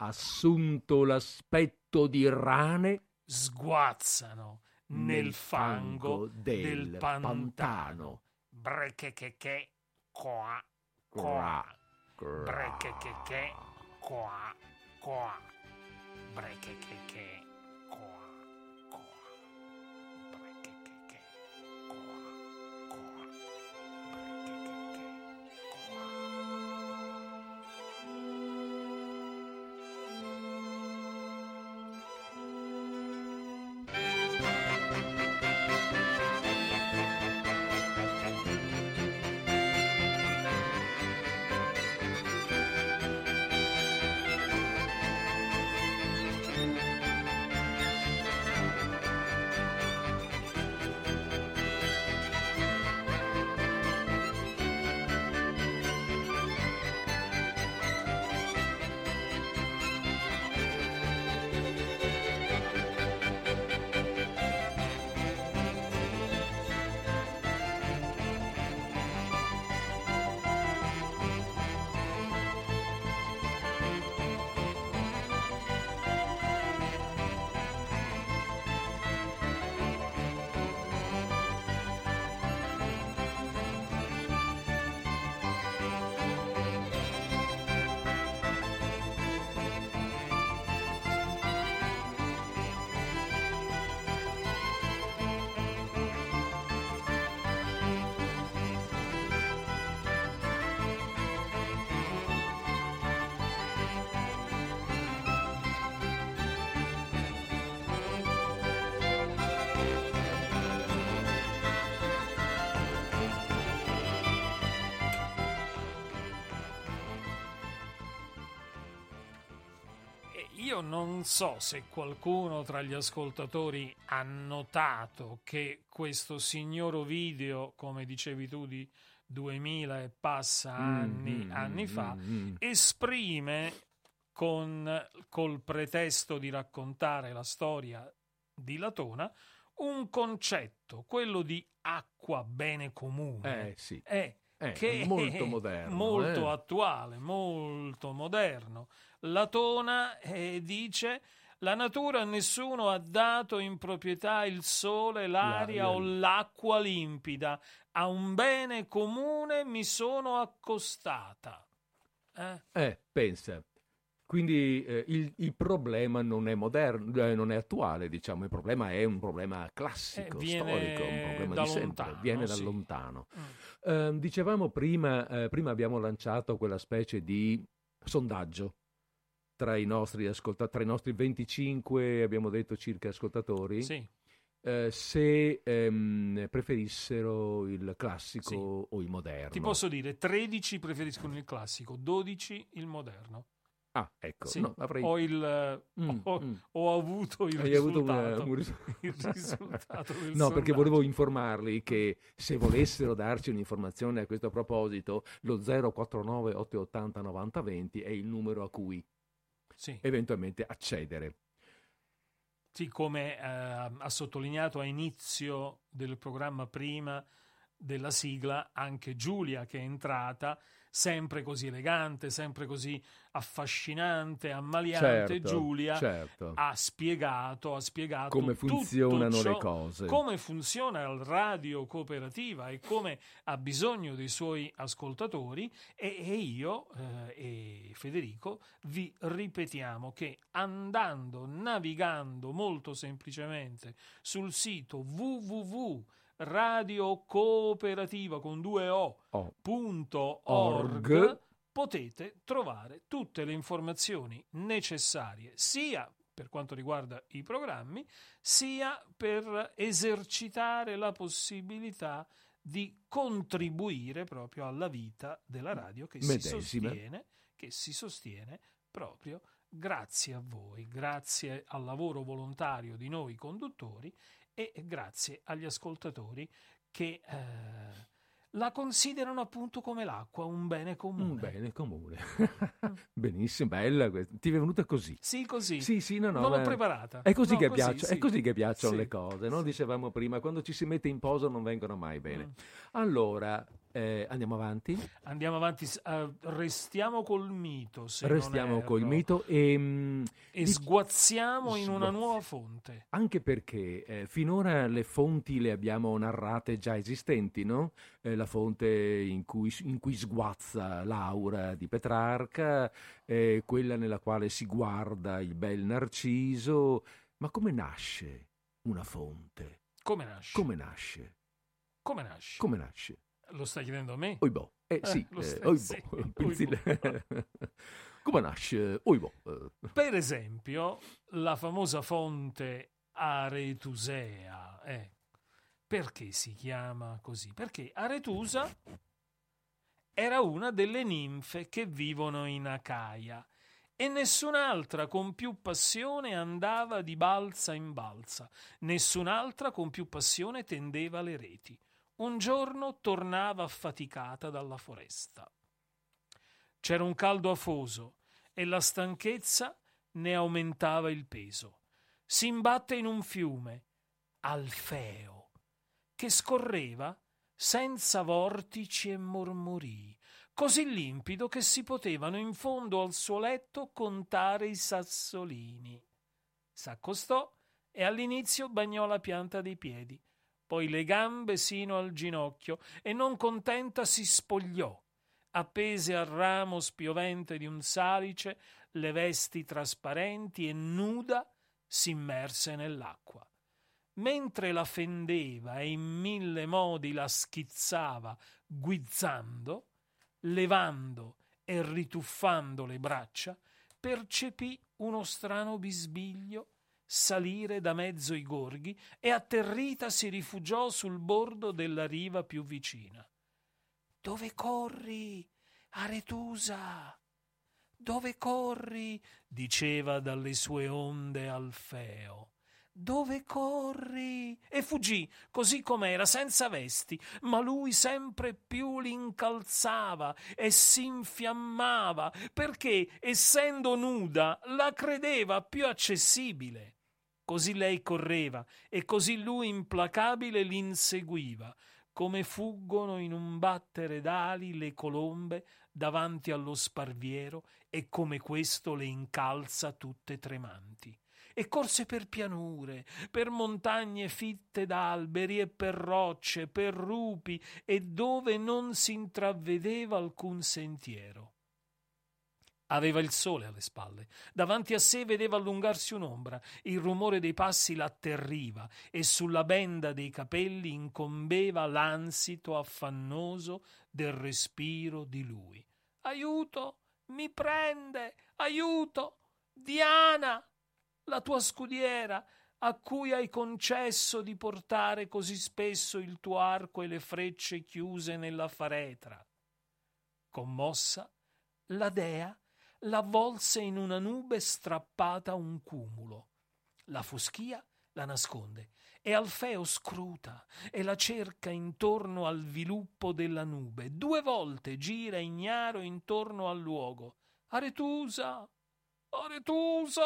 Assunto l'aspetto di rane Sguazzano nel, fango, del, pantano. pantano. Brechecheche. Qua. Qua. Gra- gra- Brechecheche. Qua. Io non so se qualcuno tra gli ascoltatori ha notato che questo signor Ovidio, come dicevi tu, di 2000 e passa anni, Mm, mm, anni mm, fa, mm, mm. esprime con, col pretesto di raccontare la storia di Latona un concetto, quello di acqua bene comune. Eh sì, Eh, è che molto moderno. molto eh. attuale, molto moderno. Latona eh, dice la natura a nessuno ha dato in proprietà il sole, l'aria o l'acqua limpida. A un bene comune mi sono accostata. Eh? Eh, pensa. Quindi eh, il, il problema non è moderno, eh, non è attuale, diciamo, il problema è un problema classico, Eh, storico, un problema di sempre, lontano, viene da sì. lontano. Mm. Eh, dicevamo prima, eh, prima abbiamo lanciato quella specie di sondaggio tra i nostri ascoltatori, tra i nostri 25, abbiamo detto circa ascoltatori, Sì. eh, se ehm, preferissero il classico Sì. o il moderno. Ti posso dire 13 preferiscono il classico, 12 il moderno. Ah, ecco, Sì. no, avrei... Ho, il, Mm, ho, mm. ho avuto il Hai avuto risultato. una- un ris- [LAUGHS] il risultato No, perché volevo informarli che se volessero darci un'informazione a questo proposito, lo 049 880 9020 è il numero a cui Sì. eventualmente accedere. Sì, come eh, ha sottolineato a inizio del programma prima della sigla, anche Giulia che è entrata sempre così elegante, sempre così affascinante, ammaliante, Certo, Giulia certo. ha spiegato, ha spiegato Come funzionano ciò- le cose. come funziona il radio cooperativa e come ha bisogno dei suoi ascoltatori e, e io eh, e Federico vi ripetiamo che andando, navigando molto semplicemente sul sito www radio cooperativa con due o Oh, punto Org. org potete trovare tutte le informazioni necessarie sia per quanto riguarda i programmi, sia per esercitare la possibilità di contribuire proprio alla vita della radio che si sostiene, che si sostiene proprio grazie a voi, grazie al lavoro volontario di noi conduttori e grazie agli ascoltatori che eh, la considerano appunto come l'acqua, un bene comune. un bene comune. [LAUGHS] Benissimo, bella questa. Ti è venuta così. Sì, così. Sì, sì, no, no. non l'ho preparata. È così, No, che così, piaccio- sì. è così che piacciono Sì. le cose, no? Dicevamo prima, quando ci si mette in posa non vengono mai bene. Mm. Allora, eh, andiamo avanti. Andiamo avanti, eh, restiamo col mito. Restiamo col mito e, mm, E di- sguazziamo in una Sguazzi- nuova fonte. Anche perché eh, finora le fonti le abbiamo narrate già esistenti, no? Eh, la fonte in cui, in cui sguazza Laura di Petrarca, eh, quella nella quale si guarda il bel Narciso. Ma come nasce una fonte? Come nasce? Come nasce? Come nasce? Come nasce? Lo stai chiedendo a me? Oibò. Eh Eh, sì, eh, oibò. sì, Pensile- [LAUGHS] come nasce? Oibò. Eh, Per esempio, la famosa fonte Aretusea. eh, perché si chiama così? Perché Aretusa era una delle ninfe che vivono in Acaia e nessun'altra con più passione andava di balza in balza, nessun'altra con più passione tendeva le reti. Un giorno tornava affaticata dalla foresta. C'era un caldo afoso e la stanchezza ne aumentava il peso. Si imbatte in un fiume, Alfeo, che scorreva senza vortici e mormorii, così limpido che si potevano in fondo al suo letto contare i sassolini. S'accostò e all'inizio bagnò la pianta dei piedi, poi le gambe sino al ginocchio e non contenta si spogliò appese al ramo spiovente di un salice le vesti trasparenti e nuda s'immerse nell'acqua. Mentre la fendeva e in mille modi la schizzava, guizzando, levando e rituffando le braccia, percepì uno strano bisbiglio salire da mezzo i gorghi e atterrita si rifugiò sul bordo della riva più vicina. Dove corri, Aretusa? Dove corri? diceva dalle sue onde Alfeo. Dove corri? E fuggì, così com'era, senza vesti, ma lui sempre più l'incalzava e si infiammava, perché, essendo nuda, la credeva più accessibile. Così lei correva e così lui implacabile l'inseguiva, come fuggono in un battere d'ali le colombe davanti allo sparviero e come questo le incalza tutte tremanti. E corse per pianure, per montagne fitte d'alberi e per rocce, per rupi e dove non si intravedeva alcun sentiero. Aveva il sole alle spalle, davanti a sé vedeva allungarsi un'ombra, il rumore dei passi l'atterriva e sulla benda dei capelli incombeva l'ansito affannoso del respiro di lui. Aiuto! Mi prende! Aiuto! Diana! La tua scudiera, a cui hai concesso di portare così spesso il tuo arco e le frecce chiuse nella faretra. Commossa, la dea l'avvolse in una nube strappata a un cumulo. La foschia la nasconde e Alfeo scruta e la cerca intorno al viluppo della nube. Due volte gira ignaro intorno al luogo. Aretusa! Aretusa!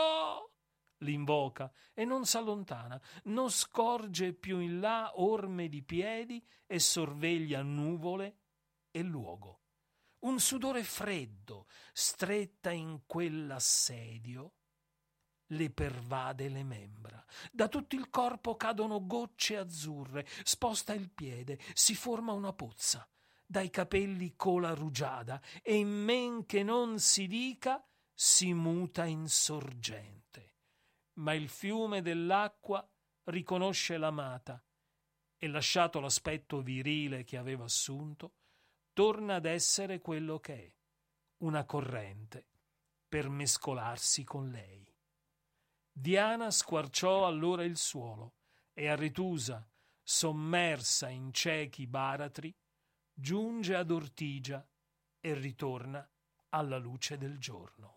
l'invoca e non s'allontana, non scorge più in là orme di piedi e sorveglia nuvole e luogo. Un sudore freddo, stretta in quell'assedio, le pervade le membra. Da tutto il corpo cadono gocce azzurre, sposta il piede, si forma una pozza. Dai capelli cola rugiada e in men che non si dica si muta in sorgente. Ma il fiume dell'acqua riconosce l'amata e lasciato l'aspetto virile che aveva assunto, torna ad essere quello che è, una corrente, per mescolarsi con lei. Diana squarciò allora il suolo e Aretusa, sommersa in ciechi baratri, giunge ad Ortigia e ritorna alla luce del giorno.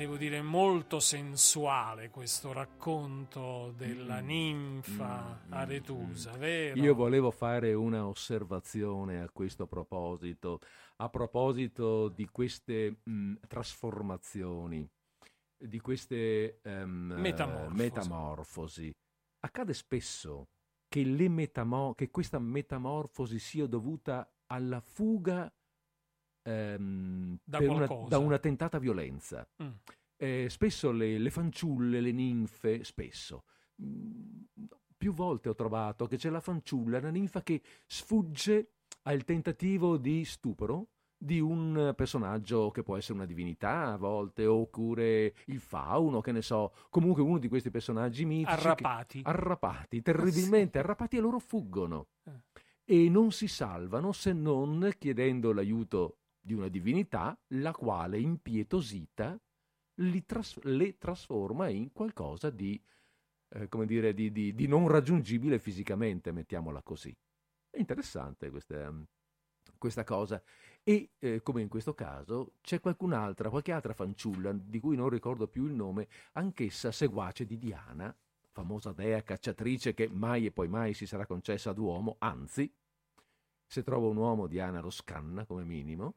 Devo dire molto sensuale questo racconto della mm, ninfa mm, mm aretusa, mm. vero? Io volevo fare una osservazione a questo proposito, a proposito di queste mh, trasformazioni, di queste um, metamorfosi. metamorfosi. Accade spesso che, metamo- che questa metamorfosi sia dovuta alla fuga ehm, da, una, da, una, tentata violenza. Mm. Eh, spesso le, le, fanciulle, le ninfe, spesso, mh, mm, più volte ho trovato che c'è la fanciulla, una ninfa che sfugge al tentativo di stupro di un personaggio che può essere una divinità a volte, oppure il fauno, che ne so, comunque uno di questi personaggi mitici. Arrapati. Che, arrapati, terribilmente arrapati e loro fuggono. Eh e non si salvano se non chiedendo l'aiuto di una divinità, la quale impietosita tras- le trasforma in qualcosa di, eh, come dire, di, di, di, non raggiungibile fisicamente, mettiamola così. È interessante questa, questa cosa. E eh, come in questo caso c'è qualcun'altra, qualche altra fanciulla di cui non ricordo più il nome, anch'essa seguace di Diana, famosa dea cacciatrice che mai e poi mai si sarà concessa ad uomo, anzi, se trova un uomo Diana lo scanna come minimo,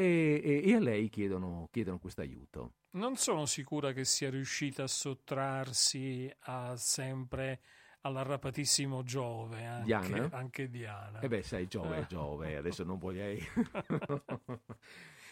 e, e, e a lei chiedono, chiedono questo aiuto. Non sono sicura che sia riuscita a sottrarsi a sempre all'arrapatissimo Giove, anche Diana? Anche Diana. E eh beh, sai, Giove, eh. Giove, adesso non voglio... [LAUGHS]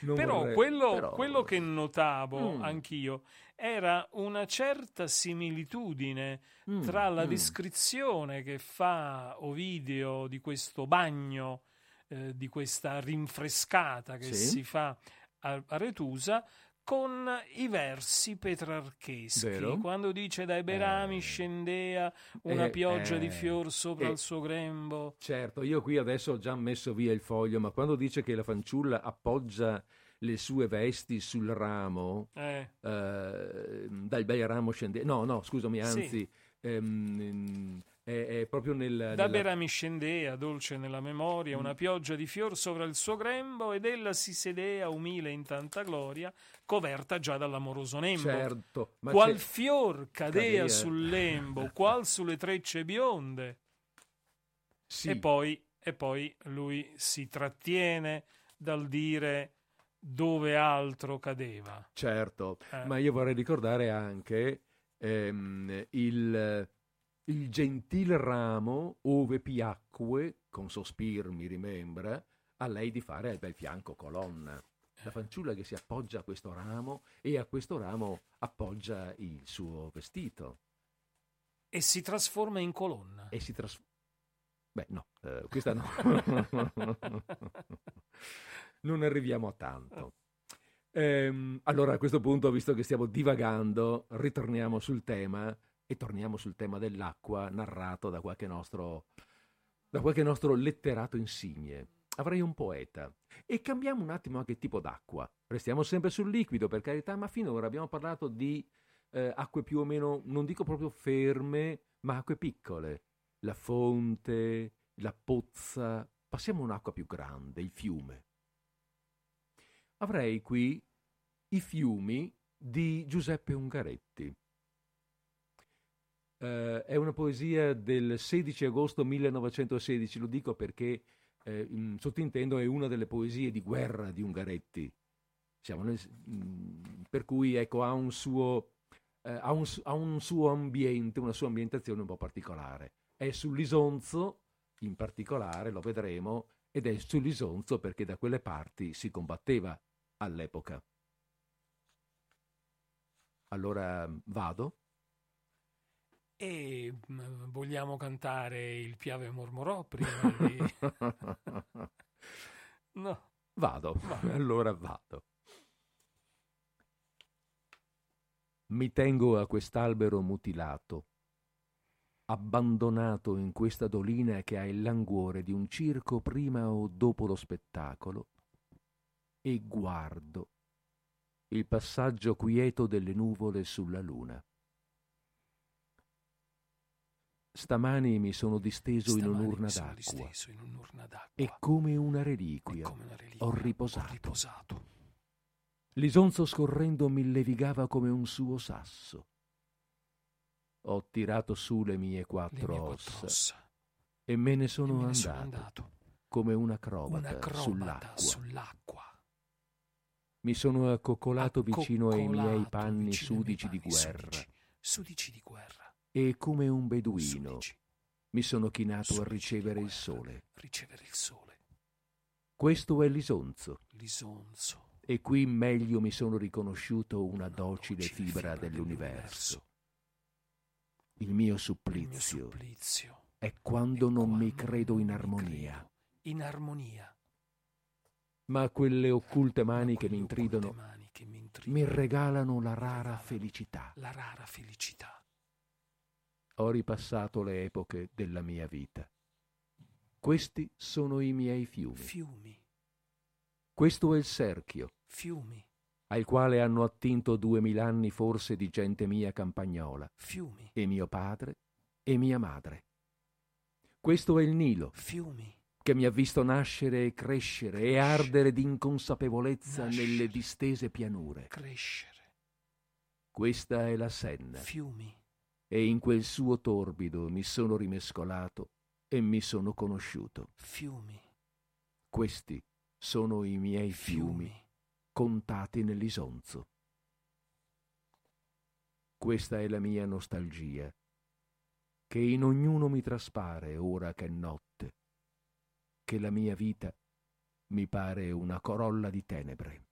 non però, vorrei... quello, però, quello, che notavo mm. anch'io era una certa similitudine mm. tra la mm. descrizione che fa Ovidio di questo bagno eh, di questa rinfrescata che sì. si fa a, a Retusa con i versi petrarcheschi. Vero? Quando dice dai berami eh, scendea una eh, pioggia eh, di fior sopra eh, il suo grembo. Certo, io qui adesso ho già messo via il foglio, ma quando dice che la fanciulla appoggia le sue vesti sul ramo, eh. dal bel ramo scendea... No, no, scusami, anzi... Sì. Ehm, è, è proprio nel... Da nella... Bera mi scendea, dolce nella memoria, una mm. pioggia di fior sovra il suo grembo ed ella si sedea umile in tanta gloria, coverta già dall'amoroso nembo. Certo. Ma qual c'è... fior cadea, cadea sul [LAUGHS] lembo, qual sulle trecce bionde. Sì. E, poi, e poi lui si trattiene dal dire dove altro cadeva. Certo, eh. ma io vorrei ricordare anche ehm, il il gentil ramo, ove piacque, con sospir mi rimembra, a lei di fare al bel fianco colonna. La fanciulla che si appoggia a questo ramo e a questo ramo appoggia il suo vestito. E si trasforma in colonna. E si trasforma. Beh, no, eh, questa no. [LAUGHS] non arriviamo a tanto. Ehm, allora, a questo punto, visto che stiamo divagando, ritorniamo sul tema e torniamo sul tema dell'acqua narrato da qualche nostro, da qualche nostro letterato insigne. Avrei un poeta. E cambiamo un attimo anche tipo d'acqua. Restiamo sempre sul liquido, per carità, ma finora abbiamo parlato di eh, acque più o meno, non dico proprio ferme, ma acque piccole. La fonte, la pozza. Passiamo a un'acqua più grande, il fiume. Avrei qui i fiumi di Giuseppe Ungaretti. Uh, è una poesia del 16 agosto 1916, lo dico perché eh, in, sottintendo è una delle poesie di guerra di Ungaretti. Nel, mh, mm, per cui ecco, ha, un suo, eh, ha, un, ha un suo ambiente, una sua ambientazione un po' particolare. È sull'Isonzo, in particolare, lo vedremo, ed è sull'Isonzo perché da quelle parti si combatteva all'epoca. Allora vado? E mm, vogliamo cantare il Piave mormorò prima di... [LAUGHS] no. Vado, vado, allora vado. Mi tengo a quest'albero mutilato, abbandonato in questa dolina che ha il languore di un circo prima o dopo lo spettacolo, e guardo il passaggio quieto delle nuvole sulla luna. Stamani mi sono disteso in un'urna, in un'urna d'acqua, e come una reliquia, come una reliquia ho, riposato. ho riposato. L'isonzo scorrendo mi levigava come un suo sasso. Ho tirato su le mie quattro, le mie ossa, quattro ossa, e me ne sono, me ne andato, sono andato, come un acrobata, sull'acqua. sull'acqua. Mi sono accoccolato, accoccolato vicino ai miei panni sudici, panni di guerra. Sudici di guerra e come un beduino mi sono chinato a ricevere il sole. Ricevere il sole. Questo è l'isonzo. L'isonzo. E qui meglio mi sono riconosciuto una, docile, fibra, fibra dell'universo. Il mio supplizio, il mio supplizio è quando non mi credo in armonia. In armonia. Ma quelle occulte mani, che, mi intridono, che mi intridono mi regalano la rara felicità. La rara felicità ho ripassato le epoche della mia vita. Questi sono i miei fiumi. fiumi, Questo è il cerchio, fiumi, al quale hanno attinto duemil'anni forse di gente mia campagnola, fiumi, e mio padre e mia madre. Questo è il Nilo, fiumi, che mi ha visto nascere e crescere e ardere d'inconsapevolezza Nascere. nelle distese pianure. crescere, Questa è la Senna, fiumi, e in quel suo torbido mi sono rimescolato e mi sono conosciuto. fiumi, Questi sono i miei fiumi, fiumi, contati nell'isonzo. Questa è la mia nostalgia, che in ognuno mi traspare ora che è notte, che la mia vita mi pare una corolla di tenebre.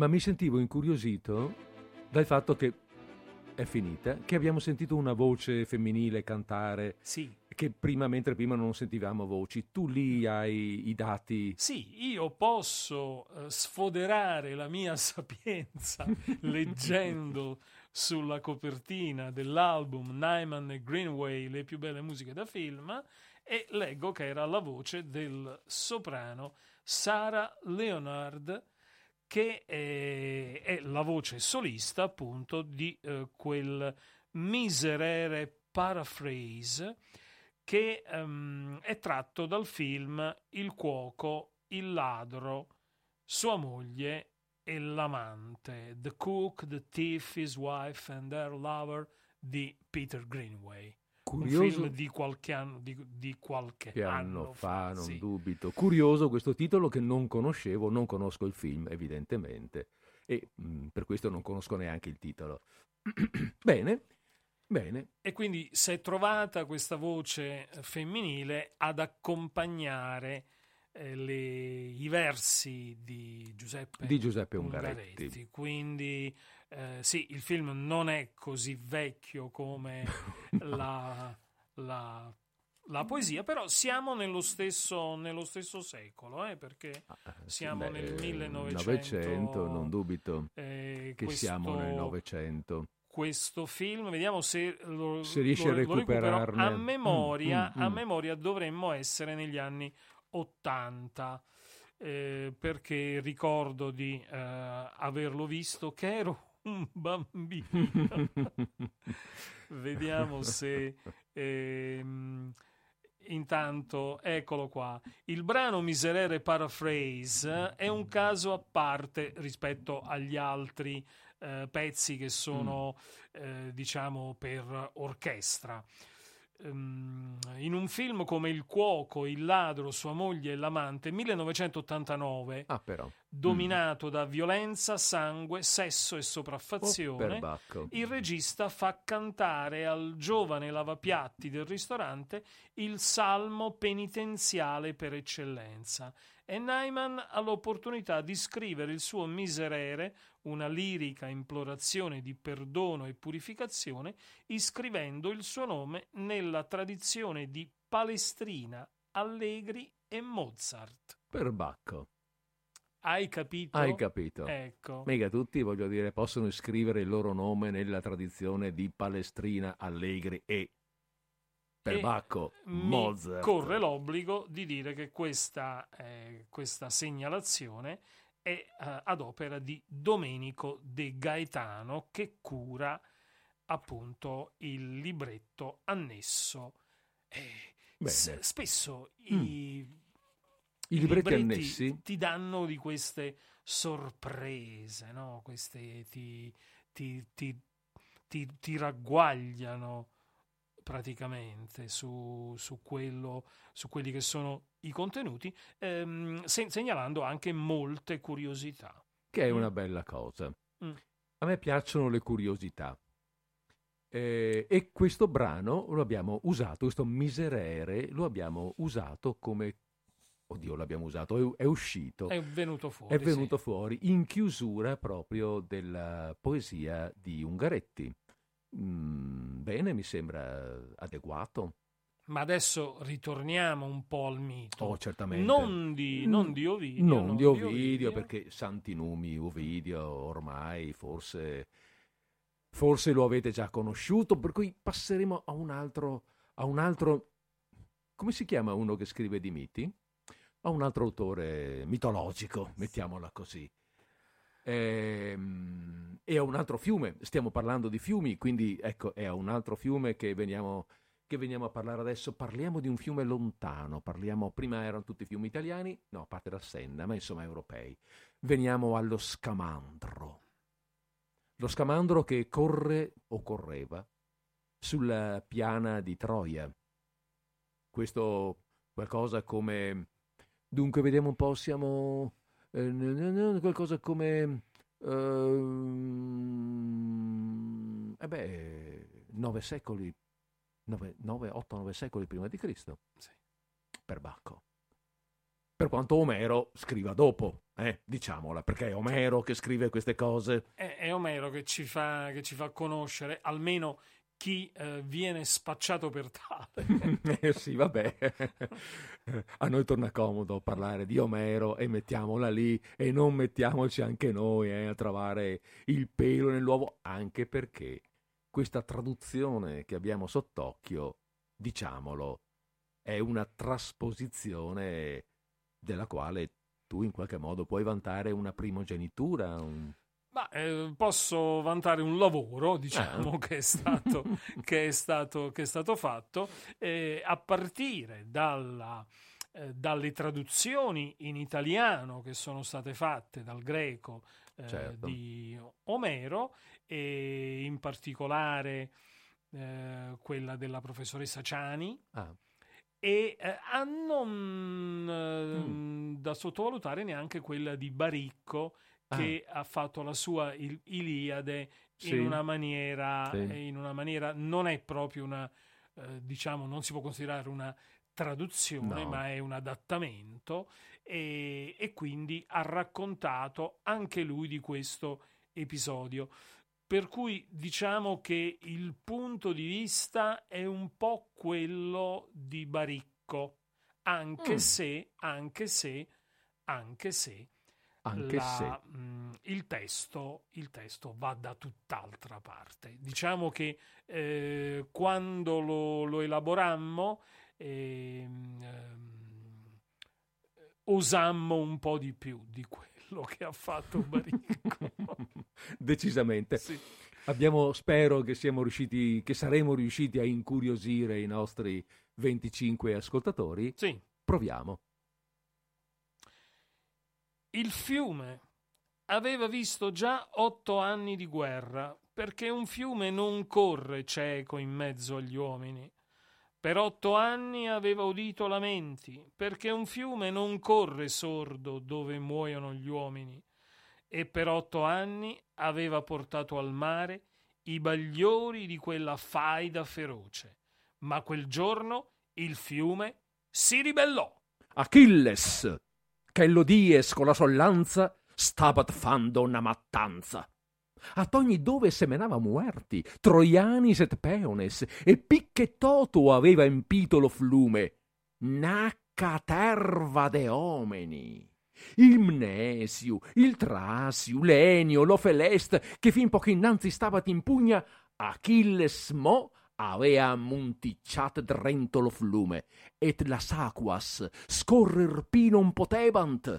Ma mi sentivo incuriosito dal fatto che è finita, che abbiamo sentito una voce femminile cantare sì, che prima, mentre prima non sentivamo voci. Tu lì hai i dati. Sì, io posso eh, sfoderare la mia [LAUGHS] sapienza leggendo sulla copertina dell'album Nyman e Greenway Le più belle musiche da film e leggo che era la voce del soprano Sarah Leonard che è, è la voce solista appunto di eh, quel miserere paraphrase che ehm, è tratto dal film Il cuoco, il ladro, sua moglie e l'amante, The Cook, The Thief, His Wife and Their Lover di Peter Greenway. Un Curioso film di qualche anno, di, di qualche che anno fa, non sì. dubito. Curioso questo titolo che non conoscevo, non conosco il film evidentemente e mh, per questo non conosco neanche il titolo. [CLEARS THROAT] bene, bene. E quindi si è trovata questa voce femminile ad accompagnare eh, le- i versi di Giuseppe, Di Giuseppe Ungaretti. Quindi eh, sì, il film non è così vecchio come [LAUGHS] la, la- la poesia, però siamo nello stesso, nello stesso secolo, eh, perché Ah, eh, Siamo nel beh, 1900, 900, non dubito eh, che questo, siamo nel 900. questo film, vediamo se lo, Se riesci a lo- lo recupero. recuperarne. A memoria, Mm, mm, a mm. memoria dovremmo essere negli anni 80, eh, perché ricordo di eh, averlo visto che ero un bambino. [LAUGHS] Vediamo se... ehm, Intanto, eccolo qua. Il brano Miserere Paraphrase è un caso a parte rispetto agli altri eh, pezzi che sono, eh, diciamo, per orchestra. Ehm, in un film come Il cuoco, il ladro, sua moglie e l'amante, 1989, ah, dominato da violenza, sangue, sesso e Oh, sopraffazione, perbacco. il regista fa cantare al giovane lavapiatti del ristorante il salmo penitenziale per eccellenza e Nyman ha l'opportunità di scrivere il suo miserere, una lirica implorazione di perdono e purificazione, iscrivendo il suo nome nella tradizione di Palestrina, Allegri e Mozart. Perbacco. Hai capito? Hai capito. Ecco. Mica tutti, voglio dire, possono iscrivere il loro nome nella tradizione di Palestrina, Allegri e Perbacco, mi Mozart. corre l'obbligo di dire che questa, eh, questa segnalazione è eh, ad opera di Domenico De Gaetano che cura appunto il libretto annesso. Eh, s- spesso Mm. i, I libretti annessi? ti danno di queste sorprese, no? Queste ti, ti, ti, ti, ti ragguagliano praticamente su, su, quello, su quelli che sono i contenuti, ehm, se- segnalando anche molte curiosità. Che è Mm. una bella cosa. Mm. A me piacciono le curiosità. Eh, e questo brano lo abbiamo usato, questo miserere lo abbiamo usato come... Oddio, l'abbiamo usato, è, è uscito. È venuto fuori. è venuto sì. fuori in chiusura proprio della poesia di Ungaretti. Mm, bene, mi sembra adeguato. Ma adesso ritorniamo un po' al mito. Oh, certamente. non, di, non di Ovidio. Non non di Ovidio, perché Santi Numi, Ovidio, ormai forse, forse lo avete già conosciuto, per cui passeremo a un altro, a un altro, come si chiama uno che scrive di miti? A un altro autore mitologico, mettiamola così. Ehm, E a un altro fiume, stiamo parlando di fiumi, quindi ecco, è a un altro fiume che veniamo, che veniamo a parlare adesso. Parliamo di un fiume lontano, parliamo, prima erano tutti fiumi italiani, no, a parte la Senna, ma insomma europei. Veniamo allo Scamandro. Lo Scamandro che corre o correva sulla piana di Troia. Questo qualcosa come... Dunque, vediamo un po', siamo... eh, qualcosa come... ehm, eh beh, nove secoli, nove, nove, otto, nove secoli prima di Cristo. Sì. Per Bacco. Per quanto Omero scriva dopo, eh, diciamola, perché è Omero che scrive queste cose. È, è Omero che ci, fa, che ci fa conoscere almeno chi eh, viene spacciato per tale. [LAUGHS] Eh sì, vabbè. A noi torna comodo parlare di Omero e mettiamola lì e non mettiamoci anche noi eh, a trovare il pelo nell'uovo, anche perché questa traduzione che abbiamo sott'occhio, diciamolo, è una trasposizione della quale tu in qualche modo puoi vantare una primogenitura. un- Ma eh, posso vantare un lavoro, diciamo, Ah. che, è stato, [LAUGHS] che, è stato, che è stato fatto eh, a partire dalla, eh, dalle traduzioni in italiano che sono state fatte dal greco eh, Certo. di Omero e in particolare eh, quella della professoressa Ciani Ah, e eh, a non eh, da sottovalutare neanche quella di Baricco che ha fatto la sua Il- Iliade Sì. in una maniera Sì. eh, in una maniera non è proprio una eh, diciamo non si può considerare una traduzione No. ma è un adattamento e, e quindi ha raccontato anche lui di questo episodio per cui diciamo che il punto di vista è un po' quello di Baricco anche Mm. se anche se anche se anche la- se... mh, il, testo, il testo va da tutt'altra parte. Diciamo che eh, quando lo, lo elaborammo ehm, ehm, osammo un po' di più di quello che ha fatto Baricco. [LAUGHS] Decisamente. Sì. Abbiamo, spero che siamo riusciti, che saremo riusciti a incuriosire i nostri 25 ascoltatori. Sì. Proviamo. Il fiume aveva visto già otto anni di guerra, perché un fiume non corre cieco in mezzo agli uomini. Per otto anni aveva udito lamenti, perché un fiume non corre sordo dove muoiono gli uomini. E per otto anni aveva portato al mare i bagliori di quella faida feroce. Ma quel giorno il fiume si ribellò. Achilles, che lo dies con la sollanza, stabat fando una mattanza. Ad ogni dove semenava muerti, troianis et peones, e picche toto aveva empito lo flume, nacca terva de omeni. il Mnesiu, il Trasiu, l'Enio, l'Ofelest, che fin poco innanzi stavat in pugna, Achilles mo avea munticciat drento lo flume, et las aquas scorrer pinon potebant.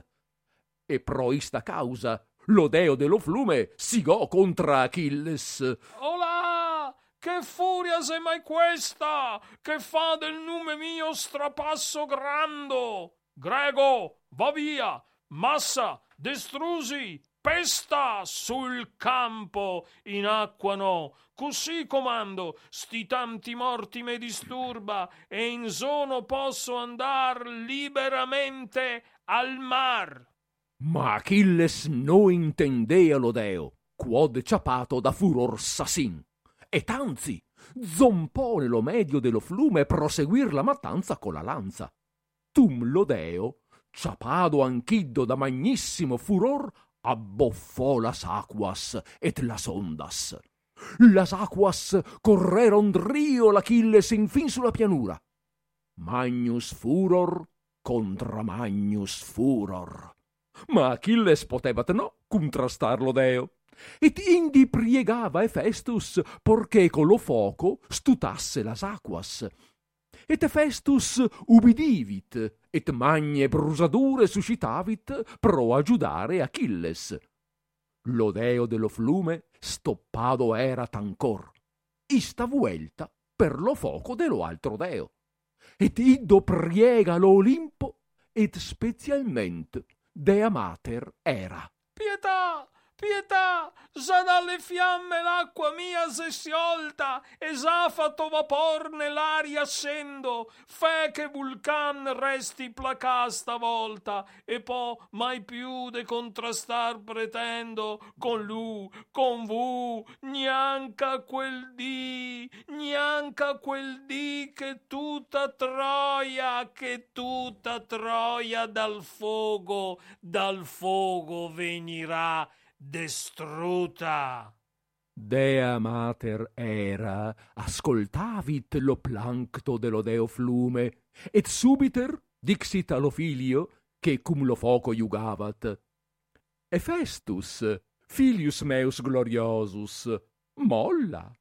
E pro ista causa lo deo dello flume sigò contra Achilles. Olà! Che furia sei mai questa, che fa del nume mio strapasso grando? Grego, va via! Massa, destrusi, pesta sul campo, in acqua no, così comando, sti tanti morti me disturba, e in sono posso andar liberamente al mar. Ma Achilles no intendea lo deo, quod ciapato da furor sassin, e tanzi zompò nello medio dello flume proseguir la mattanza con la lanza. Tum lo deo, ciapado anchiddo da magnissimo furor, abboffò las aquas et las ondas. Las aquas correron rio l'Achilles infin sulla pianura. Magnus furor contra Magnus furor. Ma Achilles potevat no contrastarlo deo. Et indi priegava Efestus porché con lo foco stutasse las aquas. Et Efestus ubidivit, et magne brusadure suscitavit pro aggiudare Achilles. Lo deo dello flume stoppado era tancor, ista vuelta per lo foco dello altro deo. Et iddo priega lo Olimpo, et specialmente Dea Mater era. Pietà! Pietà! Già dalle fiamme l'acqua mia se sciolta e già fatto vapor nell'aria scendo. Fe che vulcan resti placà stavolta e po mai più de contrastar pretendo con lu, con vu, neanca quel dì, neanca quel dì che tutta Troia, che tutta Troia dal fogo, dal fogo venirà destruta. Dea mater era, ascoltavit lo plancto dello deo flume, et subiter dixit allo filio, che cum lo foco iugavat. Efestus, filius meus gloriosus, molla.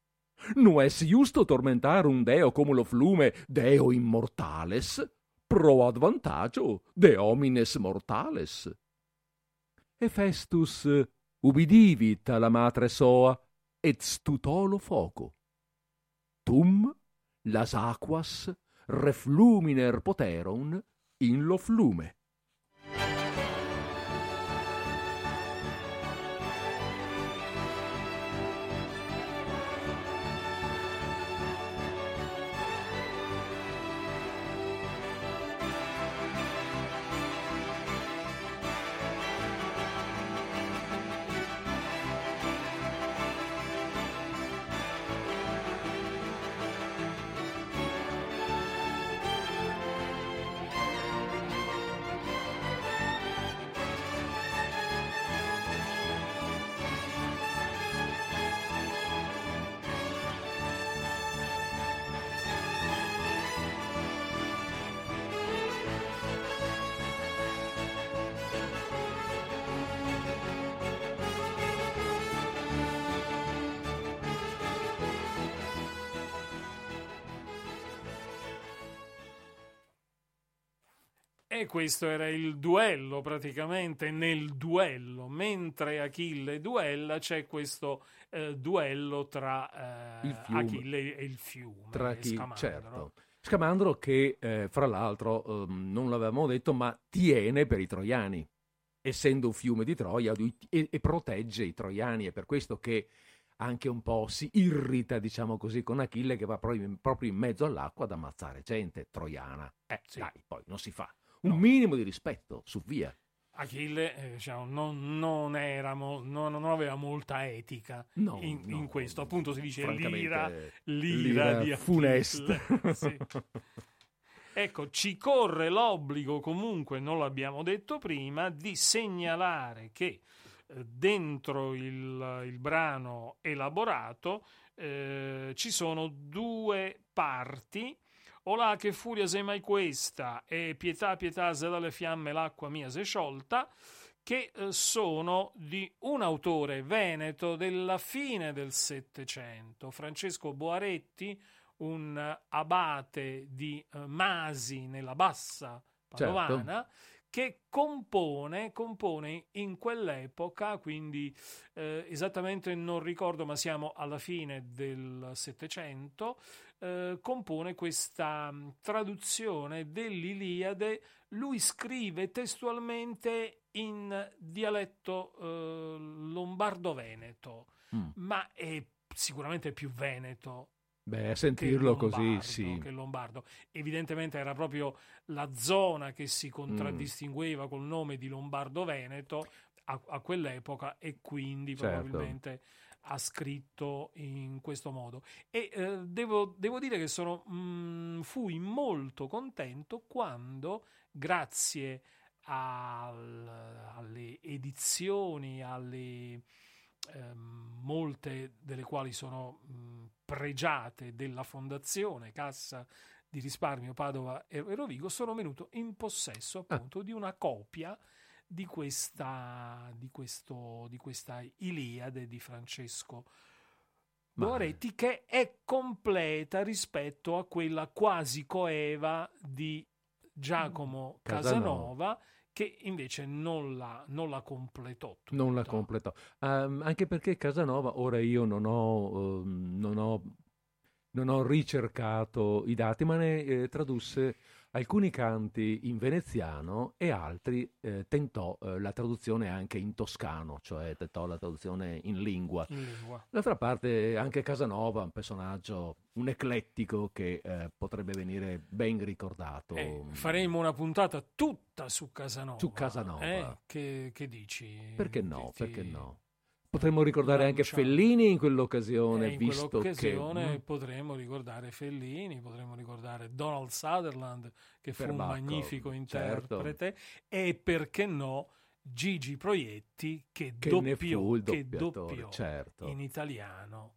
Nu es justo tormentar un deo cum lo flume, deo immortales, pro advantaggio de homines mortales. Efestus ubidivit alla matre soa, et stutò lo foco. Tum las aquas refluminer poteron in lo flume. E questo era il duello praticamente nel duello, mentre Achille duella c'è questo eh, duello tra eh, Achille e il fiume. Tra chi, certo. Scamandro che eh, fra l'altro ehm, non l'avevamo detto ma tiene per i troiani, essendo un fiume di Troia e, e protegge i troiani, è per questo che anche un po' si irrita, diciamo così, con Achille che va proprio in, proprio in mezzo all'acqua ad ammazzare gente troiana. Eh, sì. dai, poi non si fa un no. minimo di rispetto su via. Achille eh, diciamo, non, non, era, non, non, aveva molta etica no, in, no, in, questo, appunto si dice l'ira, l'ira, l'ira di funesta. [LAUGHS] sì. Ecco, ci corre l'obbligo, comunque non l'abbiamo detto prima, di segnalare che eh, dentro il, il, brano elaborato eh, ci sono due parti Olà che furia sei mai questa e pietà pietà se dalle fiamme l'acqua mia si è sciolta che eh, sono di un autore veneto della fine del Settecento, Francesco Boaretti, un abate di eh, Masi nella bassa padovana, certo. Che compone, compone, in quell'epoca, quindi eh, esattamente non ricordo, ma siamo alla fine del Settecento, eh, compone questa mm, traduzione dell'Iliade. Lui scrive testualmente in dialetto eh, lombardo-veneto, mm. ma è sicuramente più veneto Beh, a sentirlo così, sì. Che Lombardo. Evidentemente era proprio la zona che si contraddistingueva mm. col nome di Lombardo-Veneto a, a quell'epoca e quindi certo. probabilmente ha scritto in questo modo. E eh, devo, devo, dire che sono, mh, mm, fui molto contento quando, grazie al, alle edizioni, alle eh, molte delle quali sono mh, mm, pregiate della Fondazione Cassa di Risparmio Padova e Rovigo, sono venuto in possesso ah. appunto ah. di una copia di questa, di, questo, di questa Iliade di Francesco Moretti che è completa rispetto a quella quasi coeva di Giacomo Casanova, Casanova che invece non la, non la completò. Tutta. Non la completò, um, anche perché Casanova, ora io non ho, uh, non ho, non ho ricercato i dati, ma ne eh, tradusse alcuni canti in veneziano e altri eh, tentò eh, la traduzione anche in toscano, cioè tentò la traduzione in lingua. In lingua. D'altra parte anche Casanova, un personaggio, un eclettico che eh, potrebbe venire ben ricordato. Eh, faremo una puntata tutta su Casanova. Su Casanova. Eh, che, che, dici? Perché no? Ti, perché no? Potremmo ricordare anche Fellini in quell'occasione, eh, in visto quell'occasione che... potremmo ricordare Fellini, potremmo ricordare Donald Sutherland, che fu Perbacco, un magnifico interprete, certo. e perché no Gigi Proietti, che, che doppiò, che doppiò certo. in italiano.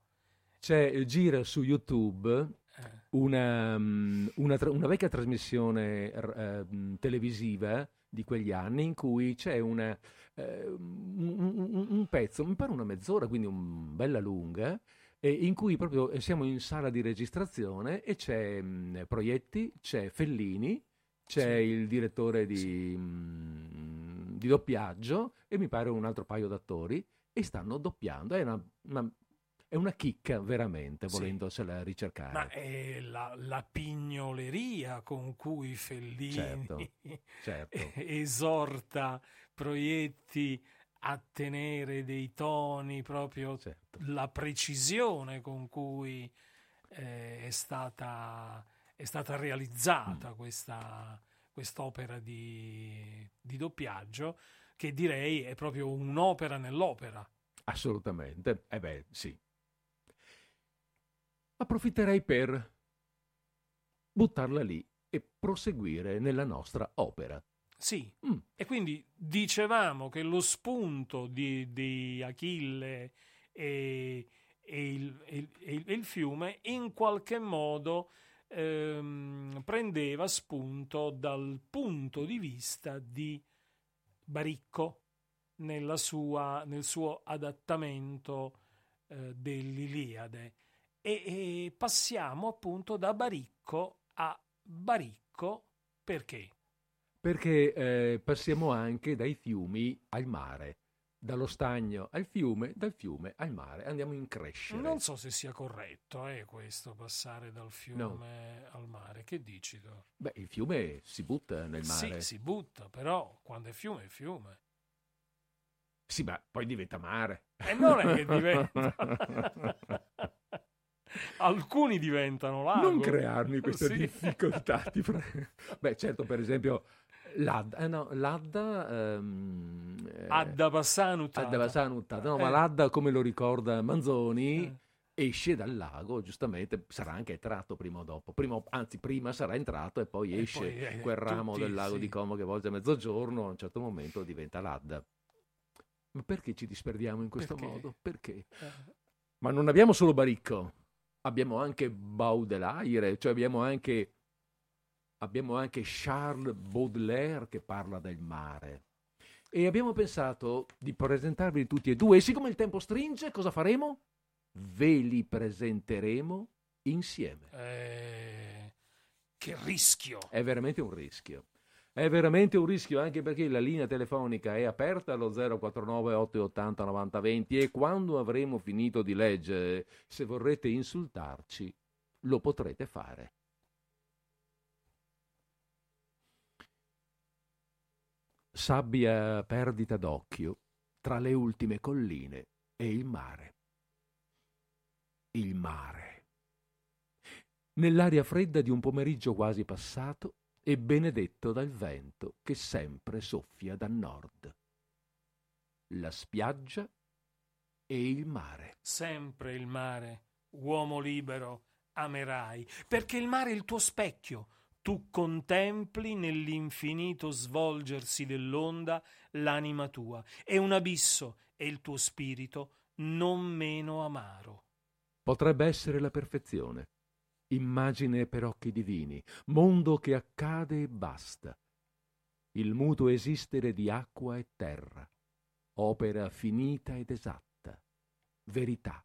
C'è, gira su YouTube eh. una, mm, una, una, vecchia trasmissione uh, televisiva di quegli anni in cui c'è una eh, un, un, pezzo, mi pare una mezz'ora, quindi un bella lunga, eh, in cui proprio siamo in sala di registrazione e c'è mh, Proietti, c'è Fellini, c'è sì. il direttore di, sì. mh, di, doppiaggio e mi pare un altro paio d'attori e stanno doppiando. È una, una è una chicca veramente, volendosela sì. ricercare. Ma è la, la, pignoleria con cui Fellini certo, certo. [LAUGHS] esorta Proietti a tenere dei toni, proprio certo. la precisione con cui eh, è, stata, è, stata, realizzata mm. questa, quest'opera di, di doppiaggio, che direi è proprio un'opera nell'opera. Assolutamente, eh beh, sì, approfitterei per buttarla lì e proseguire nella nostra opera. Sì, mm. e quindi dicevamo che lo spunto di, di Achille e, e, il, e, il, e, il, fiume in qualche modo ehm, prendeva spunto dal punto di vista di Baricco sua, nel suo adattamento eh, dell'Iliade e, e passiamo appunto da Baricco a Baricco perché? Perché eh, passiamo anche dai fiumi al mare dallo stagno al fiume, dal fiume al mare, andiamo in crescita. Non so se sia corretto eh, questo, passare dal fiume no. al mare. Che dici tu? Beh, il fiume si butta nel mare. Sì, si butta, però quando è fiume è fiume. Sì, ma poi diventa mare. E non è che diventa. [LAUGHS] [LAUGHS] Alcuni diventano lago. Non crearmi queste [LAUGHS] sì. difficoltà. [LAUGHS] Beh, certo, per esempio, l'Adda, eh no, l'Adda ehm, eh, Adda Passanuttata. Adda Passanuttata. No, eh. ma l'Adda, come lo ricorda Manzoni, eh. esce dal lago, giustamente, sarà anche tratto prima o dopo. Prima, anzi, prima sarà entrato e poi esce poi, eh, quel ramo tutti, del lago sì. di Como che volge a mezzogiorno, a un certo momento diventa l'Adda. Ma perché ci disperdiamo in questo perché? modo? Perché? Eh. Ma non abbiamo solo Baricco abbiamo anche Baudelaire, cioè abbiamo anche abbiamo anche Charles Baudelaire che parla del mare. E abbiamo pensato di presentarvi tutti e due. E siccome il tempo stringe, cosa faremo? Ve li presenteremo insieme. Eh, che rischio! È veramente un rischio. È veramente un rischio anche perché la linea telefonica è aperta allo 049 880 9020 e quando avremo finito di leggere, se vorrete insultarci, lo potrete fare. Sabbia perdita d'occhio tra le ultime colline e il mare. Il mare. Nell'aria fredda di un pomeriggio quasi passato, e benedetto dal vento che sempre soffia da nord. La spiaggia e il mare. Sempre il mare, uomo libero, amerai, perché il mare è il tuo specchio. Tu contempli nell'infinito svolgersi dell'onda l'anima tua, e un abisso è il tuo spirito non meno amaro. Potrebbe essere la perfezione immagine per occhi divini, mondo che accade e basta, il muto esistere di acqua e terra, opera finita ed esatta, verità.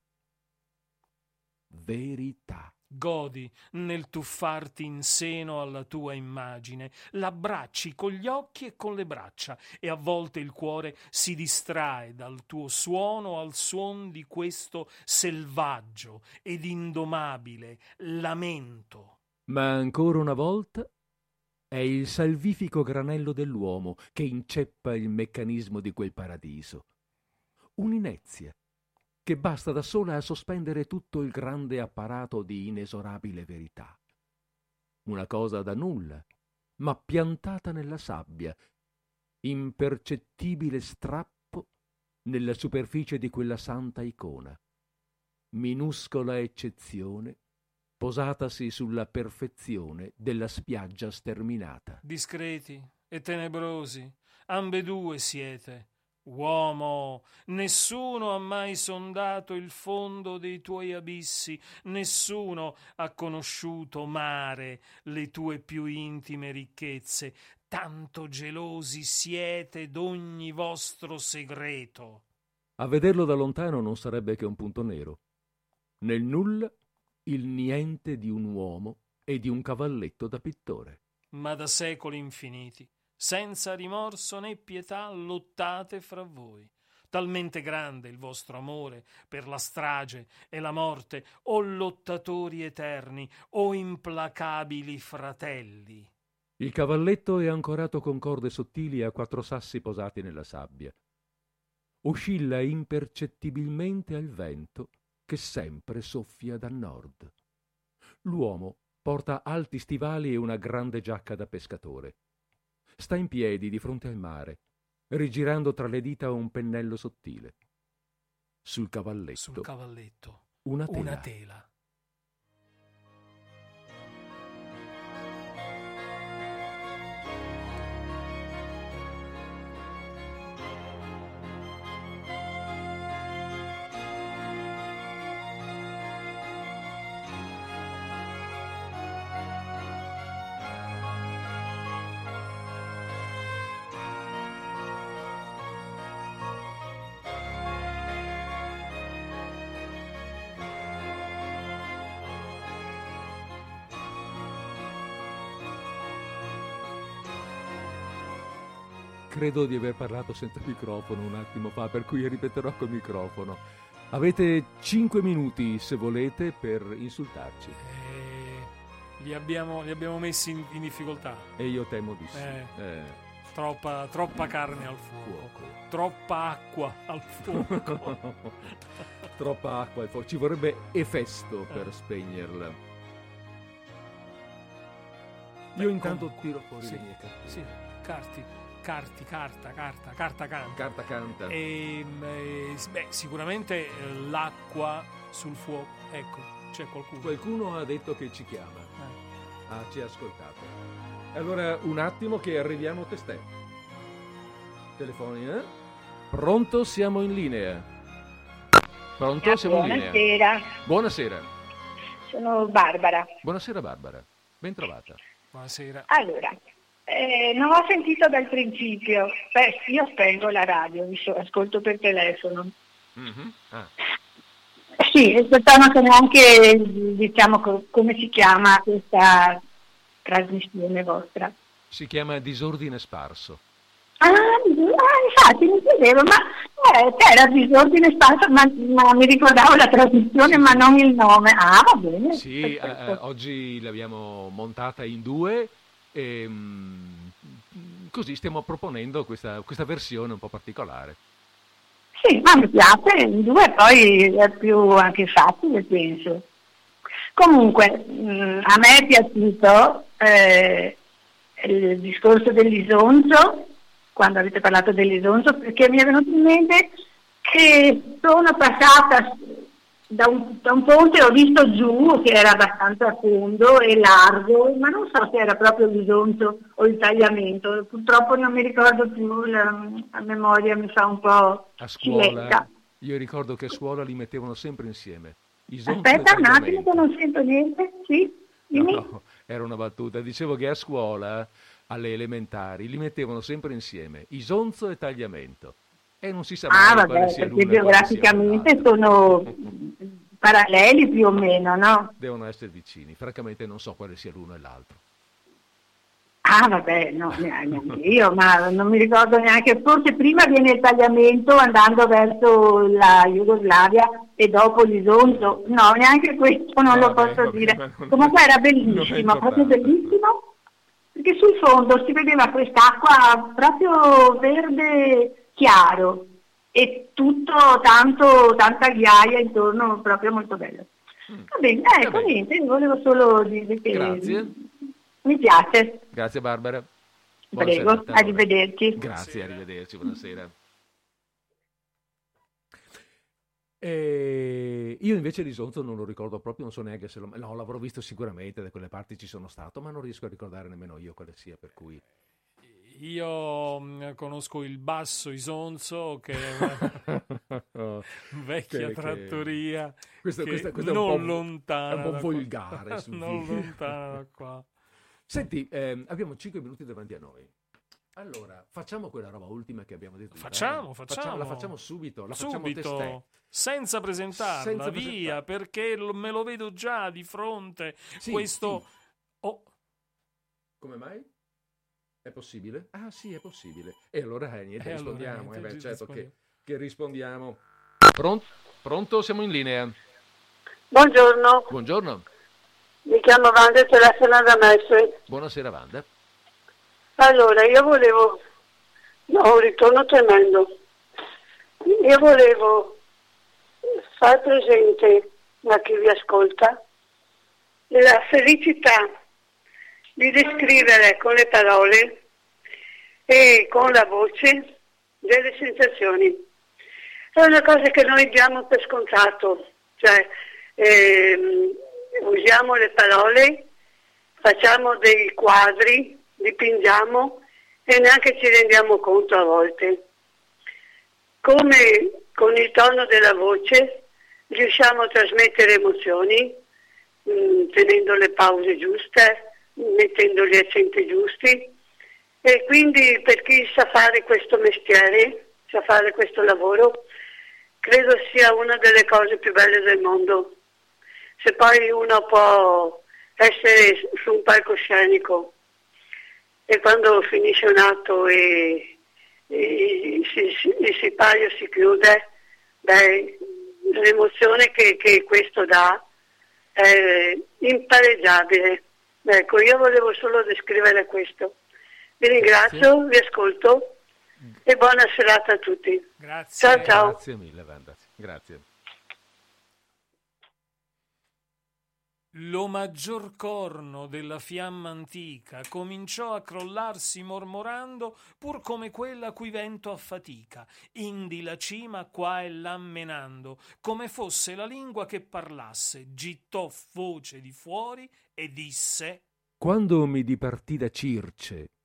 Verità. Godi nel tuffarti in seno alla tua immagine, l'abbracci con gli occhi e con le braccia, e a volte il cuore si distrae dal tuo suono al suon di questo selvaggio ed indomabile lamento. Ma ancora una volta è il salvifico granello dell'uomo che inceppa il meccanismo di quel paradiso. Un'inezia che basta da sola a sospendere tutto il grande apparato di inesorabile verità. Una cosa da nulla, ma piantata nella sabbia, impercettibile strappo nella superficie di quella santa icona, minuscola eccezione posatasi sulla perfezione della spiaggia sterminata. Discreti e tenebrosi, ambedue siete, Uomo, nessuno ha mai sondato il fondo dei tuoi abissi, nessuno ha conosciuto, mare, le tue più intime ricchezze, tanto gelosi siete d'ogni vostro segreto. A vederlo da lontano non sarebbe che un punto nero. Nel nulla il niente di un uomo e di un cavalletto da pittore. Ma da secoli infiniti senza rimorso né pietà lottate fra voi. Talmente grande il vostro amore per la strage e la morte, o lottatori eterni, o implacabili fratelli. Il cavalletto è ancorato con corde sottili a quattro sassi posati nella sabbia. Oscilla impercettibilmente al vento che sempre soffia da nord. L'uomo porta alti stivali e una grande giacca da pescatore sta in piedi di fronte al mare, rigirando tra le dita un pennello sottile. Sul cavalletto. Sul cavalletto. Una tela. Una tela. Credo di aver parlato senza microfono un attimo fa, per cui ripeterò col microfono. Avete 5 minuti, se volete, per insultarci. Eh, li, abbiamo, li abbiamo messi in, in difficoltà. E io temo di sì. Eh. Eh, Troppa, troppa carne al fuoco. Fuoco. Troppa acqua al fuoco. [LAUGHS] Troppa acqua e fuoco. Ci vorrebbe Efesto per Eh. spegnerla. Beh, Io intanto tiro fuori sì, le mie carte. Sì, carti, carti, carta, carta, carta canta. Carta canta. E, eh, s- beh, sicuramente eh, l'acqua sul fuoco. Ecco, c'è qualcuno. Qualcuno ha detto che ci chiama. Eh. Ah, ci ha ascoltato. Allora, un attimo che arriviamo a testè. Telefoni, eh? Pronto, siamo in linea. Pronto, siamo in linea. Buonasera, Buonasera. sono Barbara. Buonasera Barbara. Ben trovata. Buonasera. Allora, eh, non ho sentito dal principio. Beh, io spengo la radio, ascolto per telefono. Mhm. Ah, Sì, e non so neanche diciamo co- come si chiama questa trasmissione vostra. si chiama disordine sparso. Ah, ah, infatti mi chiedevo, ma eh, era disordine spazio, ma, ma mi ricordavo la trasmissione ma non il nome. Ah, va bene. Sì, eh, eh, oggi l'abbiamo montata in due e mm, così stiamo proponendo questa, questa versione un po' particolare. Sì, ma mi piace, in due poi è più anche facile, penso. Comunque, mh, a me è piaciuto eh, il discorso dell'isonzo, quando avete parlato dell'isonzo, perché mi è venuto in mente che sono passata da un, da un ponte, ho visto giù che era abbastanza fondo e largo, ma non so se era proprio l'isonzo o il tagliamento, purtroppo non mi ricordo più, la, la memoria mi fa un po' A scuola, ciletta. io ricordo che a scuola li mettevano sempre insieme. Isonzo Aspetta un attimo che non sento niente, sì, dimmi. No, no, [LAUGHS] era una battuta. Dicevo che a scuola, alle elementari, li mettevano sempre insieme, isonzo e tagliamento. E non si sa mai Ah, vabbè, perché geograficamente sono [LAUGHS] paralleli più o meno, no? Devono essere vicini. Francamente non so quale sia l'uno e l'altro. Ah, vabbè, no, [LAUGHS] neanche io, ma non mi ricordo neanche, forse prima viene il tagliamento andando verso la Jugoslavia e dopo l'Isonzo. No, neanche questo non lo Vabbè, posso vabbè, dire. Comunque era bellissimo, proprio bellissimo, perché sul fondo si vedeva quest'acqua proprio verde chiaro e tutto tanto, tanta ghiaia intorno, proprio molto bello. Va bene, Va ecco bene. niente, volevo solo dire che Grazie. mi piace. Grazie Barbara. Buona Prego, allora. arrivederci. Grazie, arrivederci, buonasera. E io invece l'Isonzo non lo ricordo proprio, non so neanche se lo... No, l'avrò visto sicuramente, da quelle parti ci sono stato, ma non riesco a ricordare nemmeno io quale sia, per cui... Io mh, conosco il basso Isonzo, che è una [LAUGHS] vecchia Che- che- trattoria Questa, che questa- questa è non un lontana è un po' volgare. [LAUGHS] non lontana da [LAUGHS] qua. Senti, ehm, abbiamo 5 minuti davanti a noi. Allora, facciamo quella roba ultima che abbiamo detto. Facciamo, facciamo. La facciamo subito, la facciamo testè. Subito, senza presentarla, Senza via, presentarla. perché lo- me lo vedo già di fronte. Sì, questo... sì. Oh, Come mai? È possibile? Ah sì, è possibile. E allora eh, niente, E allora, rispondiamo. niente, eh, beh, certo che, che rispondiamo. Pronto? Pronto? Siamo in linea. Buongiorno, Buongiorno. mi chiamo Wanda e telefono da Mestre. Buonasera Wanda. Allora, io volevo... No, un ritorno tremendo. Io volevo far presente a chi vi ascolta la felicità di descrivere con le parole e con la voce delle sensazioni. È una cosa che noi diamo per scontato, cioè ehm, usiamo le parole, facciamo dei quadri, dipingiamo e neanche ci rendiamo conto a volte. Come con il tono della voce riusciamo a trasmettere emozioni, mh, tenendo le pause giuste, mettendo gli accenti giusti. E quindi per chi sa fare questo mestiere, sa fare questo lavoro, credo sia una delle cose più belle del mondo. Se poi uno può essere su un palcoscenico e quando finisce un atto e, e si- si- il sipario si chiude, beh, l'emozione che, che questo dà è impareggiabile. Ecco, io volevo solo descrivere questo. Vi ringrazio, vi ascolto e buona serata a tutti. grazie. Ciao, ciao. Grazie mille Wanda. Grazie. Lo maggior corno della fiamma antica cominciò a crollarsi mormorando, pur come quella cui vento affatica, indi la cima qua e là menando, come fosse la lingua che parlasse, gittò voce di fuori e disse Quando mi dipartì da Circe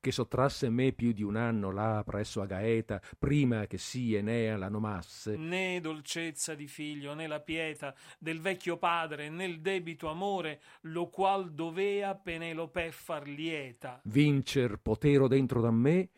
che sottrasse me più di un anno là presso a Gaeta, prima che sì Enea la nomasse, né dolcezza di figlio, né la pietà del vecchio padre, né il debito amore, lo qual dovea Penelope far lieta. vincer potero dentro da me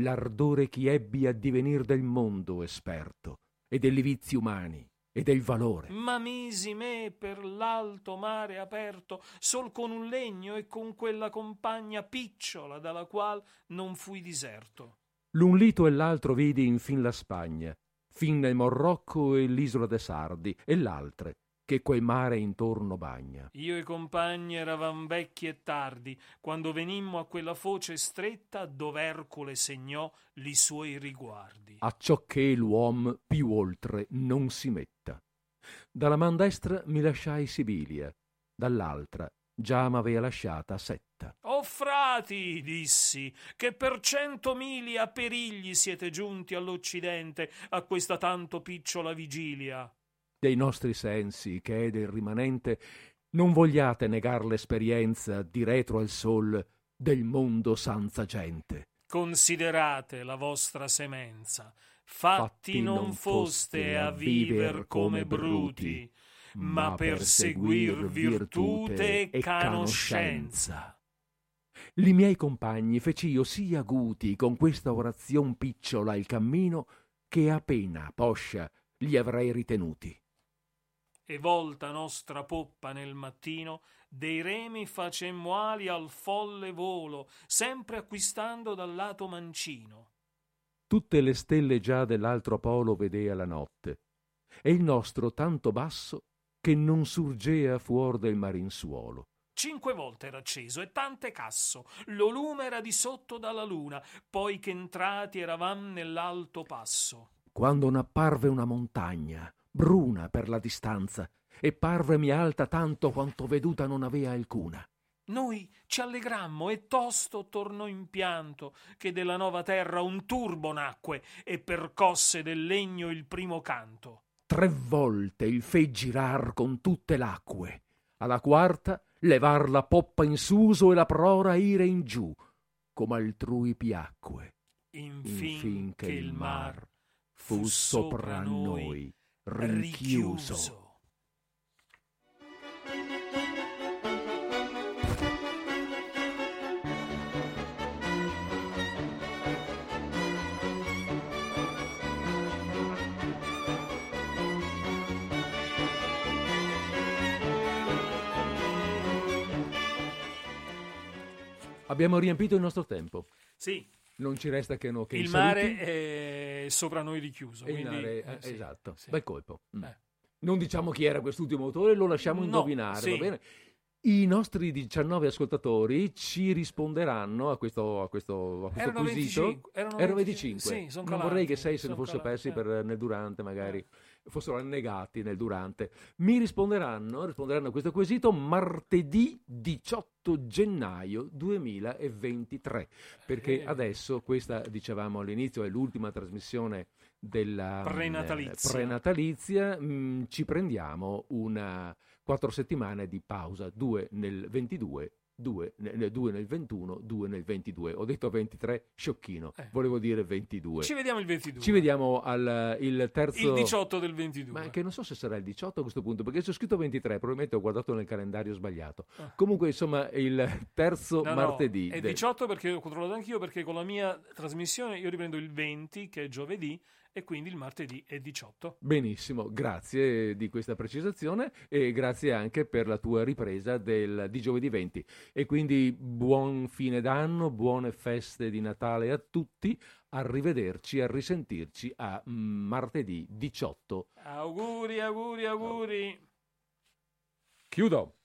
l'ardore chi ebbi a divenir del mondo esperto, e degli vizi umani, e del valore. Ma misi me per l'alto mare aperto, sol con un legno e con quella compagna picciola dalla qual non fui diserto. L'un lito e l'altro vidi infin la Spagna, fin nel Morrocco e l'isola de Sardi, e l'altre, che quel mare intorno bagna. Io e compagni eravam vecchi e tardi, quando venimmo a quella foce stretta dove Ercole segnò li suoi riguardi. acciò che l'uom più oltre non si metta. Dalla man destra mi lasciai Sibilia, dall'altra già m'avea lasciata Setta. O frati, dissi, che per cento mili a perigli siete giunti all'Occidente a questa tanto picciola vigilia. Dei nostri sensi, che è del rimanente, non vogliate negar l'esperienza di retro al sol del mondo sanza gente. Considerate la vostra semenza. Fatti non foste a viver come bruti, ma per seguir virtute e canoscenza. Li miei compagni feci sì aguti con questa orazion picciola il cammino che a pena poscia li avrei ritenuti. E volta nostra poppa nel mattino, dei remi facemmo ali al folle volo, sempre acquistando dal lato mancino. Tutte le stelle già dell'altro polo vedea la notte, e il nostro tanto basso che non surgea fuor del marinsuolo. Cinque volte era acceso e tante casso, lo lume era di sotto dalla luna, poi che entrati eravam nell'alto passo. Quando n'apparve una montagna, bruna per la distanza, e parvemi alta tanto quanto veduta non avea alcuna. Noi ci allegrammo e tosto tornò in pianto che della nova terra un turbo nacque e percosse del legno il primo canto. Tre volte il fe girar con tutte l'acque, alla quarta levar la poppa in suso e la prora ire in giù, come altrui piacque. Infin, Infin che il mar fu sopra noi rinchiuso. Abbiamo riempito il nostro tempo. Sì, Non ci resta che, no, che il mare è sopra noi richiuso. il quindi, mare- eh, sì, esatto, sì. bel colpo. Mm. Eh. Non diciamo chi era quest'ultimo autore, lo lasciamo No, indovinare, sì. va bene? I nostri 19 ascoltatori ci risponderanno a questo, a questo, a questo Erano quesito. 25, erano Erano 25, 25. sì, non calati, vorrei che 6 se ne calati, persi eh. per- nel durante, magari fossero annegati nel durante. Mi risponderanno, risponderanno a questo quesito martedì 18 gennaio 2023, perché Eh. adesso questa, dicevamo all'inizio, è l'ultima trasmissione della mm, Prenatalizia. eh, prenatalizia. Mm, ci prendiamo una quattro settimane di pausa, due nel 22, due, ne- due nel 21, due nel 22. Ho detto 23, sciocchino, Eh. volevo dire 22. Ci vediamo il 22. Ci vediamo al il terzo... Il 18 del 22. Ma che non so se sarà il 18 a questo punto, perché c'è scritto 23, probabilmente ho guardato nel calendario sbagliato. Ah. Comunque, insomma, il terzo No, no, martedì. è del- 18 perché ho controllato anch'io perché con la mia trasmissione io riprendo il 20 che è giovedì e quindi il martedì è 18. Benissimo, grazie di questa precisazione e grazie anche per la tua ripresa del, di giovedì 20. E quindi buon fine d'anno, buone feste di Natale a tutti, arrivederci, a risentirci a martedì 18. Auguri, auguri, auguri. Chiudo.